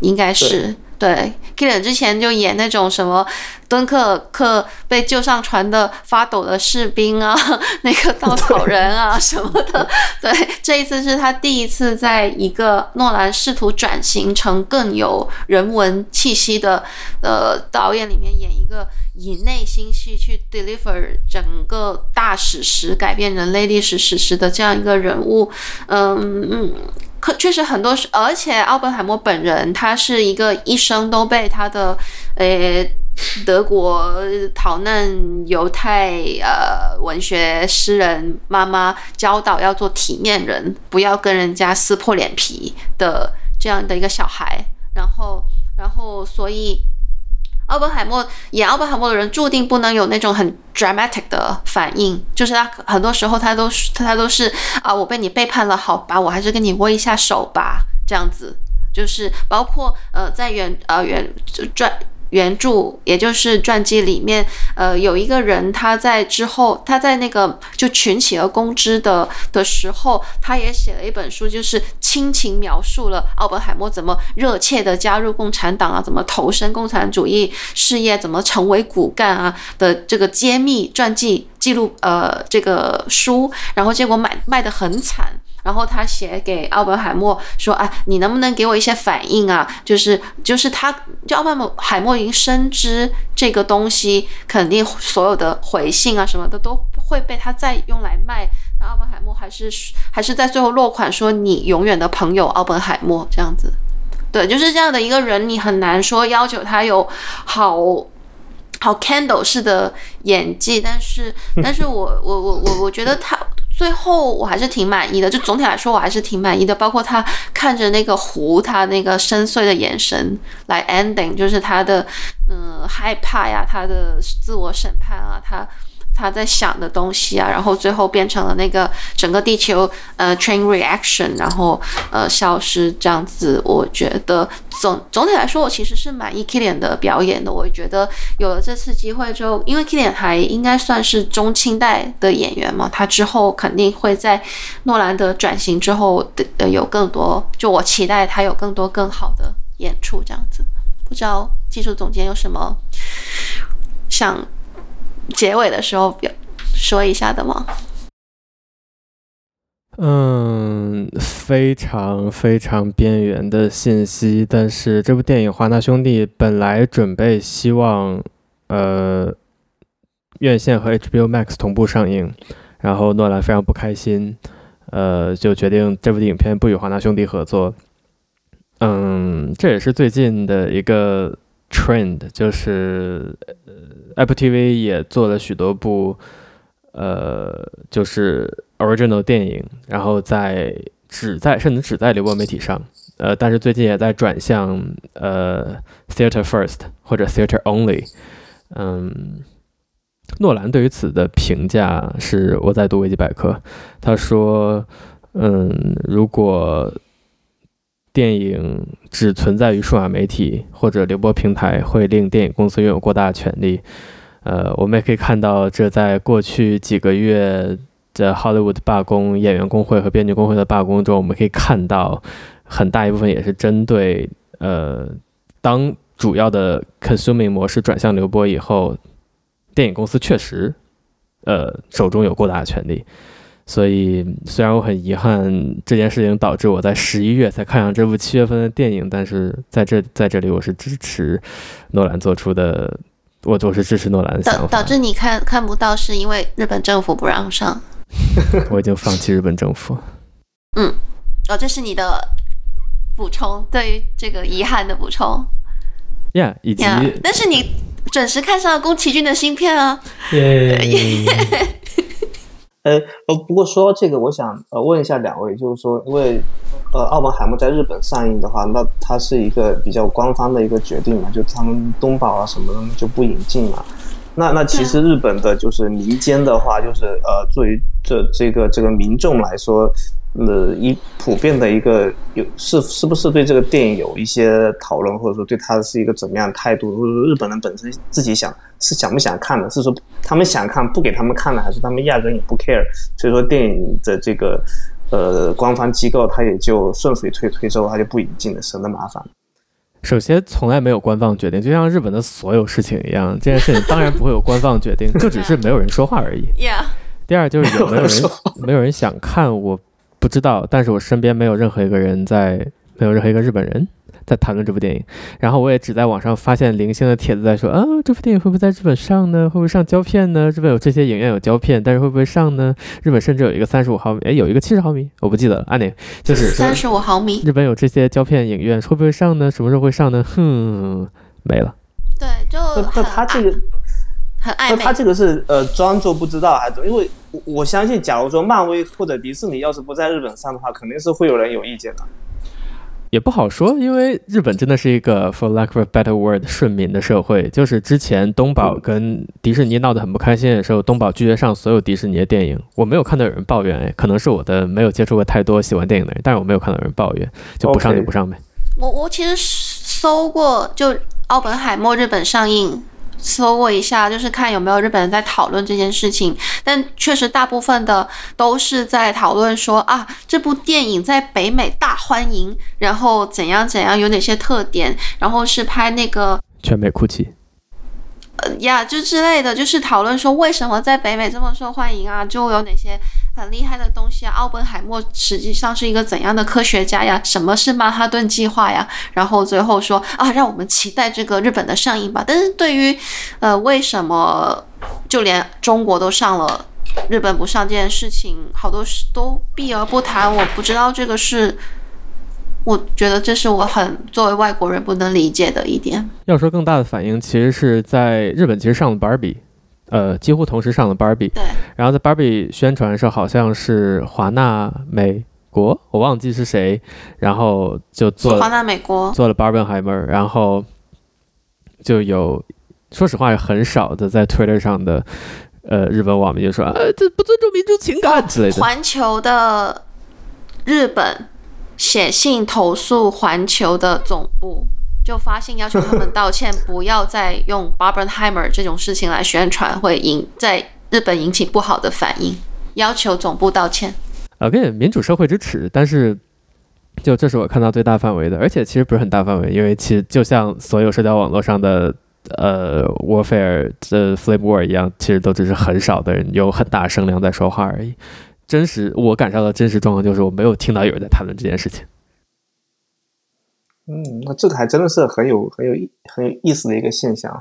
A: 应该是。对，Killian 之前就演那种什么敦刻尔克被救上船的发抖的士兵啊，那个稻草人啊什么的。对，这一次是他第一次在一个诺兰试图转型成更有人文气息的呃导演里面演一个以内心戏去 deliver 整个大史实、改变人类历史史实的这样一个人物。嗯嗯。可确实很多，而且奥本海默本人他是一个一生都被他的，呃，德国逃难犹太呃文学诗人妈妈教导要做体面人，不要跟人家撕破脸皮的这样的一个小孩，然后，然后所以。奥本海默演奥本海默的人注定不能有那种很 dramatic 的反应，就是他很多时候他都是他都是啊，我被你背叛了，好吧，我还是跟你握一下手吧，这样子，就是包括呃在原呃原传。原著也就是传记里面，呃，有一个人他在之后，他在那个就群起而攻之的的时候，他也写了一本书，就是亲情描述了奥本海默怎么热切地加入共产党啊，怎么投身共产主义事业，怎么成为骨干啊的这个揭秘传记记录呃这个书，然后结果买卖得很惨。然后他写给奥本海默说：“哎，你能不能给我一些反应啊？就是就是他，就奥本海默已经深知这个东西肯定所有的回信啊什么的都会被他再用来卖。那奥本海默还是还是在最后落款说你永远的朋友奥本海默这样子。对，就是这样的一个人，你很难说要求他有好好 candle 式的演技，但是但是我我我我我觉得他。”最后我还是挺满意的，就总体来说我还是挺满意的，包括他看着那个湖，他那个深邃的眼神来 ending，就是他的嗯害怕呀，他的自我审判啊，他。他在想的东西啊，然后最后变成了那个整个地球呃 chain reaction，然后呃消失这样子。我觉得总总体来说，我其实是满意 Killian 的表演的。我觉得有了这次机会之后，因为 Killian 还应该算是中青代的演员嘛，他之后肯定会在诺兰的转型之后的呃有更多，就我期待他有更多更好的演出这样子。不知道技术总监有什么想？结尾的时候表说一下的吗？
C: 嗯，非常非常边缘的信息。但是这部电影华纳兄弟本来准备希望，呃，院线和 HBO Max 同步上映，然后诺兰非常不开心，呃，就决定这部影片不与华纳兄弟合作。嗯，这也是最近的一个 trend，就是。Apple TV 也做了许多部，呃，就是 original 电影，然后在只在甚至只在流播媒体上，呃，但是最近也在转向呃 theater first 或者 theater only。嗯，诺兰对于此的评价是我在读维基百科，他说，嗯，如果电影只存在于数码媒体或者流播平台，会令电影公司拥有过大的权力。呃，我们也可以看到，这在过去几个月的 Hollywood 罢工、演员工会和编剧工会的罢工中，我们可以看到很大一部分也是针对呃，当主要的 consuming 模式转向流播以后，电影公司确实呃手中有过大的权力。所以，虽然我很遗憾这件事情导致我在十一月才看上这部七月份的电影，但是在这在这里我是支持诺兰做出的，我就是支持诺兰的想法。
A: 导导致你看看不到，是因为日本政府不让上。
C: 我已经放弃日本政府。
A: 嗯，哦，这是你的补充，对于这个遗憾的补充。
C: Yeah，以及
A: ，yeah, 但是你准时看上了宫崎骏的新片啊。
B: 呃，呃，不过说到这个，我想呃问一下两位，就是说，因为呃，奥本海默在日本上映的话，那它是一个比较官方的一个决定嘛，就他们东宝啊什么的就不引进嘛。那那其实日本的就是民间的话，就是呃，作为这这个这个民众来说。呃，一普遍的一个有是是不是对这个电影有一些讨论，或者说对他是一个怎么样的态度，或者说日本人本身自己想是想不想看的，是说他们想看不给他们看的，还是他们压根也不 care？所以说电影的这个呃官方机构他也就顺水推推之后他就不引进了，省得麻烦。
C: 首先从来没有官方决定，就像日本的所有事情一样，这件事情当然不会有官方决定，就只是没有人说话而已。
A: Yeah.
C: 第二就是有没有人没有人想看我。不知道，但是我身边没有任何一个人在，没有任何一个日本人在谈论这部电影。然后我也只在网上发现零星的帖子在说，啊，这部电影会不会在日本上呢？会不会上胶片呢？日本有这些影院有胶片，但是会不会上呢？日本甚至有一个三十五毫米，诶，有一个七十毫米，我不记得了。安妮，就是
A: 三十五毫米。
C: 日本有这些胶片影院，会不会上呢？什么时候会上呢？哼，没了。
A: 对，就
B: 那他这个。那他这个是呃装作不知道还是？因为我相信，假如说漫威或者迪士尼要是不在日本上的话，肯定是会有人有意见的。
C: 也不好说，因为日本真的是一个 for lack of a better word 顺民的社会。就是之前东宝跟迪士尼闹得很不开心的时候，东宝拒绝上所有迪士尼的电影。我没有看到有人抱怨，哎，可能是我的没有接触过太多喜欢电影的人，但是我没有看到有人抱怨，就不上就不上呗。Okay.
A: 我我其实搜过，就奥本海默日本上映。搜过一下，就是看有没有日本人在讨论这件事情，但确实大部分的都是在讨论说啊，这部电影在北美大欢迎，然后怎样怎样，有哪些特点，然后是拍那个
C: 全美哭泣。
A: 呃呀，就之类的，就是讨论说为什么在北美这么受欢迎啊，就有哪些很厉害的东西啊。奥本海默实际上是一个怎样的科学家呀？什么是曼哈顿计划呀？然后最后说啊，让我们期待这个日本的上映吧。但是对于呃为什么就连中国都上了，日本不上这件事情，好多事都避而不谈。我不知道这个是。我觉得这是我很作为外国人不能理解的一点。
C: 要说更大的反应，其实是在日本，其实上了 Barbie，呃，几乎同时上了 Barbie。
A: 对。
C: 然后在 Barbie 宣传的时候，好像是华纳美国，我忘记是谁，然后就做了
A: 华纳美国
C: 做了 Barbenheimer，然后就有，说实话，很少的在 Twitter 上的呃日本网民就说，呃，这不尊重民族情感之类的。
A: 环球的日本。写信投诉环球的总部，就发信要求他们道歉，不要再用 Barbenheimer 这种事情来宣传，会引在日本引起不好的反应，要求总部道歉。
C: OK，民主社会支持，但是就这是我看到最大范围的，而且其实不是很大范围，因为其实就像所有社交网络上的呃 warfare 这 flame war 一样，其实都只是很少的人有很大声量在说话而已。真实，我感受到的真实状况就是我没有听到有人在谈论这件事情。
B: 嗯，那这个还真的是很有很有意很有意思的一个现象。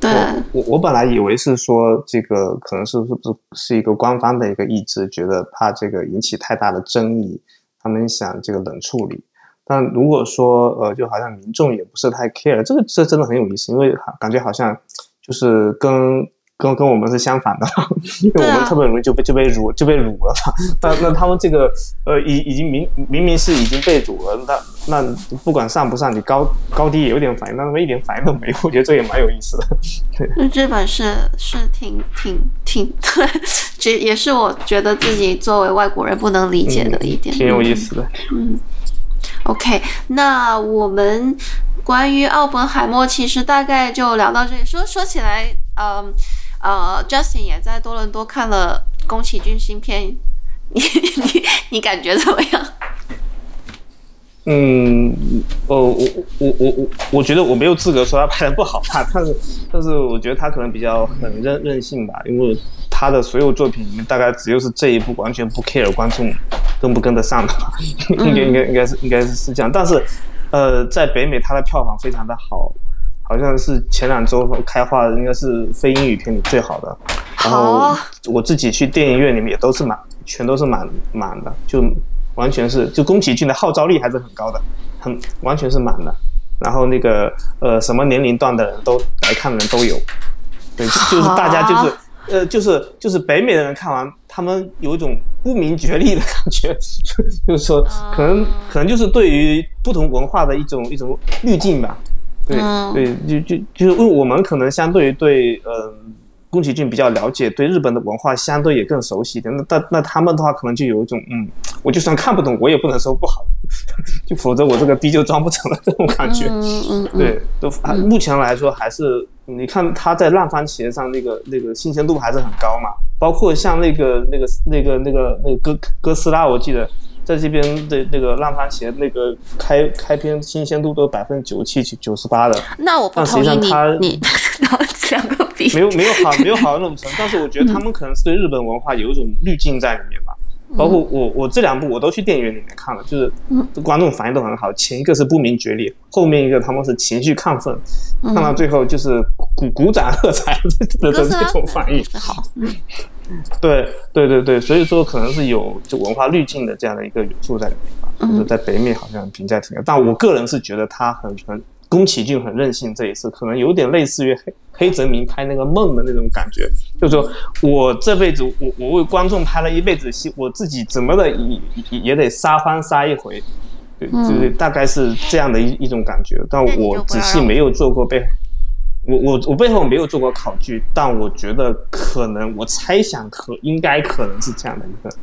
A: 对，
B: 我我本来以为是说这个可能是是不是是一个官方的一个意志，觉得怕这个引起太大的争议，他们想这个冷处理。但如果说呃，就好像民众也不是太 care，这个这真的很有意思，因为感觉好像就是跟。跟跟我们是相反的，因为我们特别容易就被就被辱就被辱了嘛。那那他们这个呃已已经明明明是已经被辱了，那那不管上不上，你高高低也有点反应，但他们一点反应都没有，我觉得这也蛮有意思的。
A: 对日本是是挺挺挺 对，这也是我觉得自己作为外国人不能理解的一点，
B: 嗯、挺有意思的。
A: 嗯，OK，那我们关于奥本海默其实大概就聊到这里。说说起来，嗯。呃、uh，Justin 也在多伦多看了宫崎骏新片，你你你感觉怎么样？
B: 嗯，哦，我我我我我觉得我没有资格说他拍的不好吧，但是但是我觉得他可能比较很任任性吧，因为他的所有作品里面大概只有是这一部完全不 care 观众跟不跟得上的，应该应该应该是应该是是这样，但是呃，在北美他的票房非常的好。好像是前两周开画的，应该是非英语片里最好的。然后我自己去电影院里面也都是满，全都是满满的，就完全是就宫崎骏的号召力还是很高的，很完全是满的。然后那个呃什么年龄段的人都来看的人都有，对，就是大家就是呃就是就是北美的人看完，他们有一种不明觉厉的感觉，就是说可能可能就是对于不同文化的一种一种滤镜吧，对对，就就就是因为我们可能相对于对呃。宫崎骏比较了解，对日本的文化相对也更熟悉一点。那那那他们的话，可能就有一种嗯，我就算看不懂，我也不能说不好，就否则我这个逼就装不成了这种感觉。
A: 嗯嗯嗯。
B: 对，都目前来说还是你看他在烂番茄上那个那个新鲜度还是很高嘛。包括像那个那个那个那个那个哥哥斯拉，我记得在这边的那个烂番茄那个开开篇新鲜度都百分之九十七九十八的。
A: 那我不同意你你两个。
B: 没有没有好没有好到那么深，但是我觉得他们可能是对日本文化有一种滤镜在里面吧。嗯、包括我我这两部我都去电影院里面看了，就是观众反应都很好。前一个是不明觉厉，后面一个他们是情绪亢奋，看到最后就是鼓鼓掌喝彩的这种反应。好，对对对对，所以说可能是有就文化滤镜的这样的一个元素在里面吧。就是在北美好像评价挺高，但我个人是觉得他很很。宫崎骏很任性，这一次可能有点类似于黑黑泽明拍那个梦的那种感觉，就是说我这辈子我我为观众拍了一辈子戏，我自己怎么的也也也得撒欢撒一回，对，就是大概是这样的一一种感觉。但我仔细没有做过背，我我我背后没有做过考据，但我觉得可能我猜想可应该可能是这样的一个。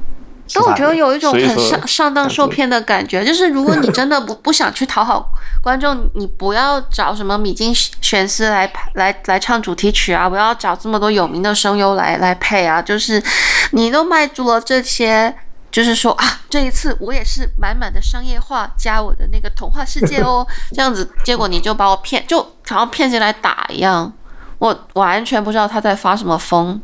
A: 但我觉得有一种很上上当受骗的感觉，就是如果你真的不不想去讨好观众，你不要找什么米津玄师来来来唱主题曲啊，不要找这么多有名的声优来来配啊，就是你都卖足了这些，就是说啊，这一次我也是满满的商业化加我的那个童话世界哦，这样子，结果你就把我骗，就好像骗进来打一样，我完全不知道他在发什么疯，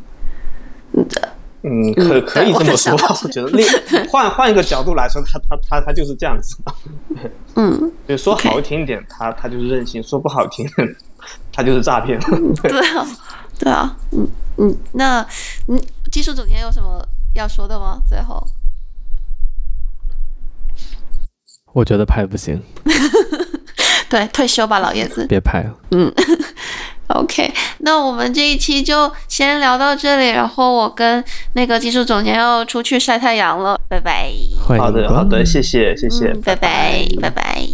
B: 嗯，可可以这么说，我，我觉得另换换一个角度来说，他他他他就是这样子嘛。
A: 嗯，
B: 就说好听一点，他他就是任性；说不好听，他就是诈骗。
A: 对啊，对啊，嗯嗯，那嗯，技术总监有什么要说的吗？最后，
C: 我觉得拍不行。
A: 对，退休吧，老爷子，
C: 别拍了。嗯。
A: OK，那我们这一期就先聊到这里，然后我跟那个技术总监要出去晒太阳了，拜拜。
B: 好的，好的，谢谢，谢谢，
A: 嗯、拜拜，拜拜。拜拜。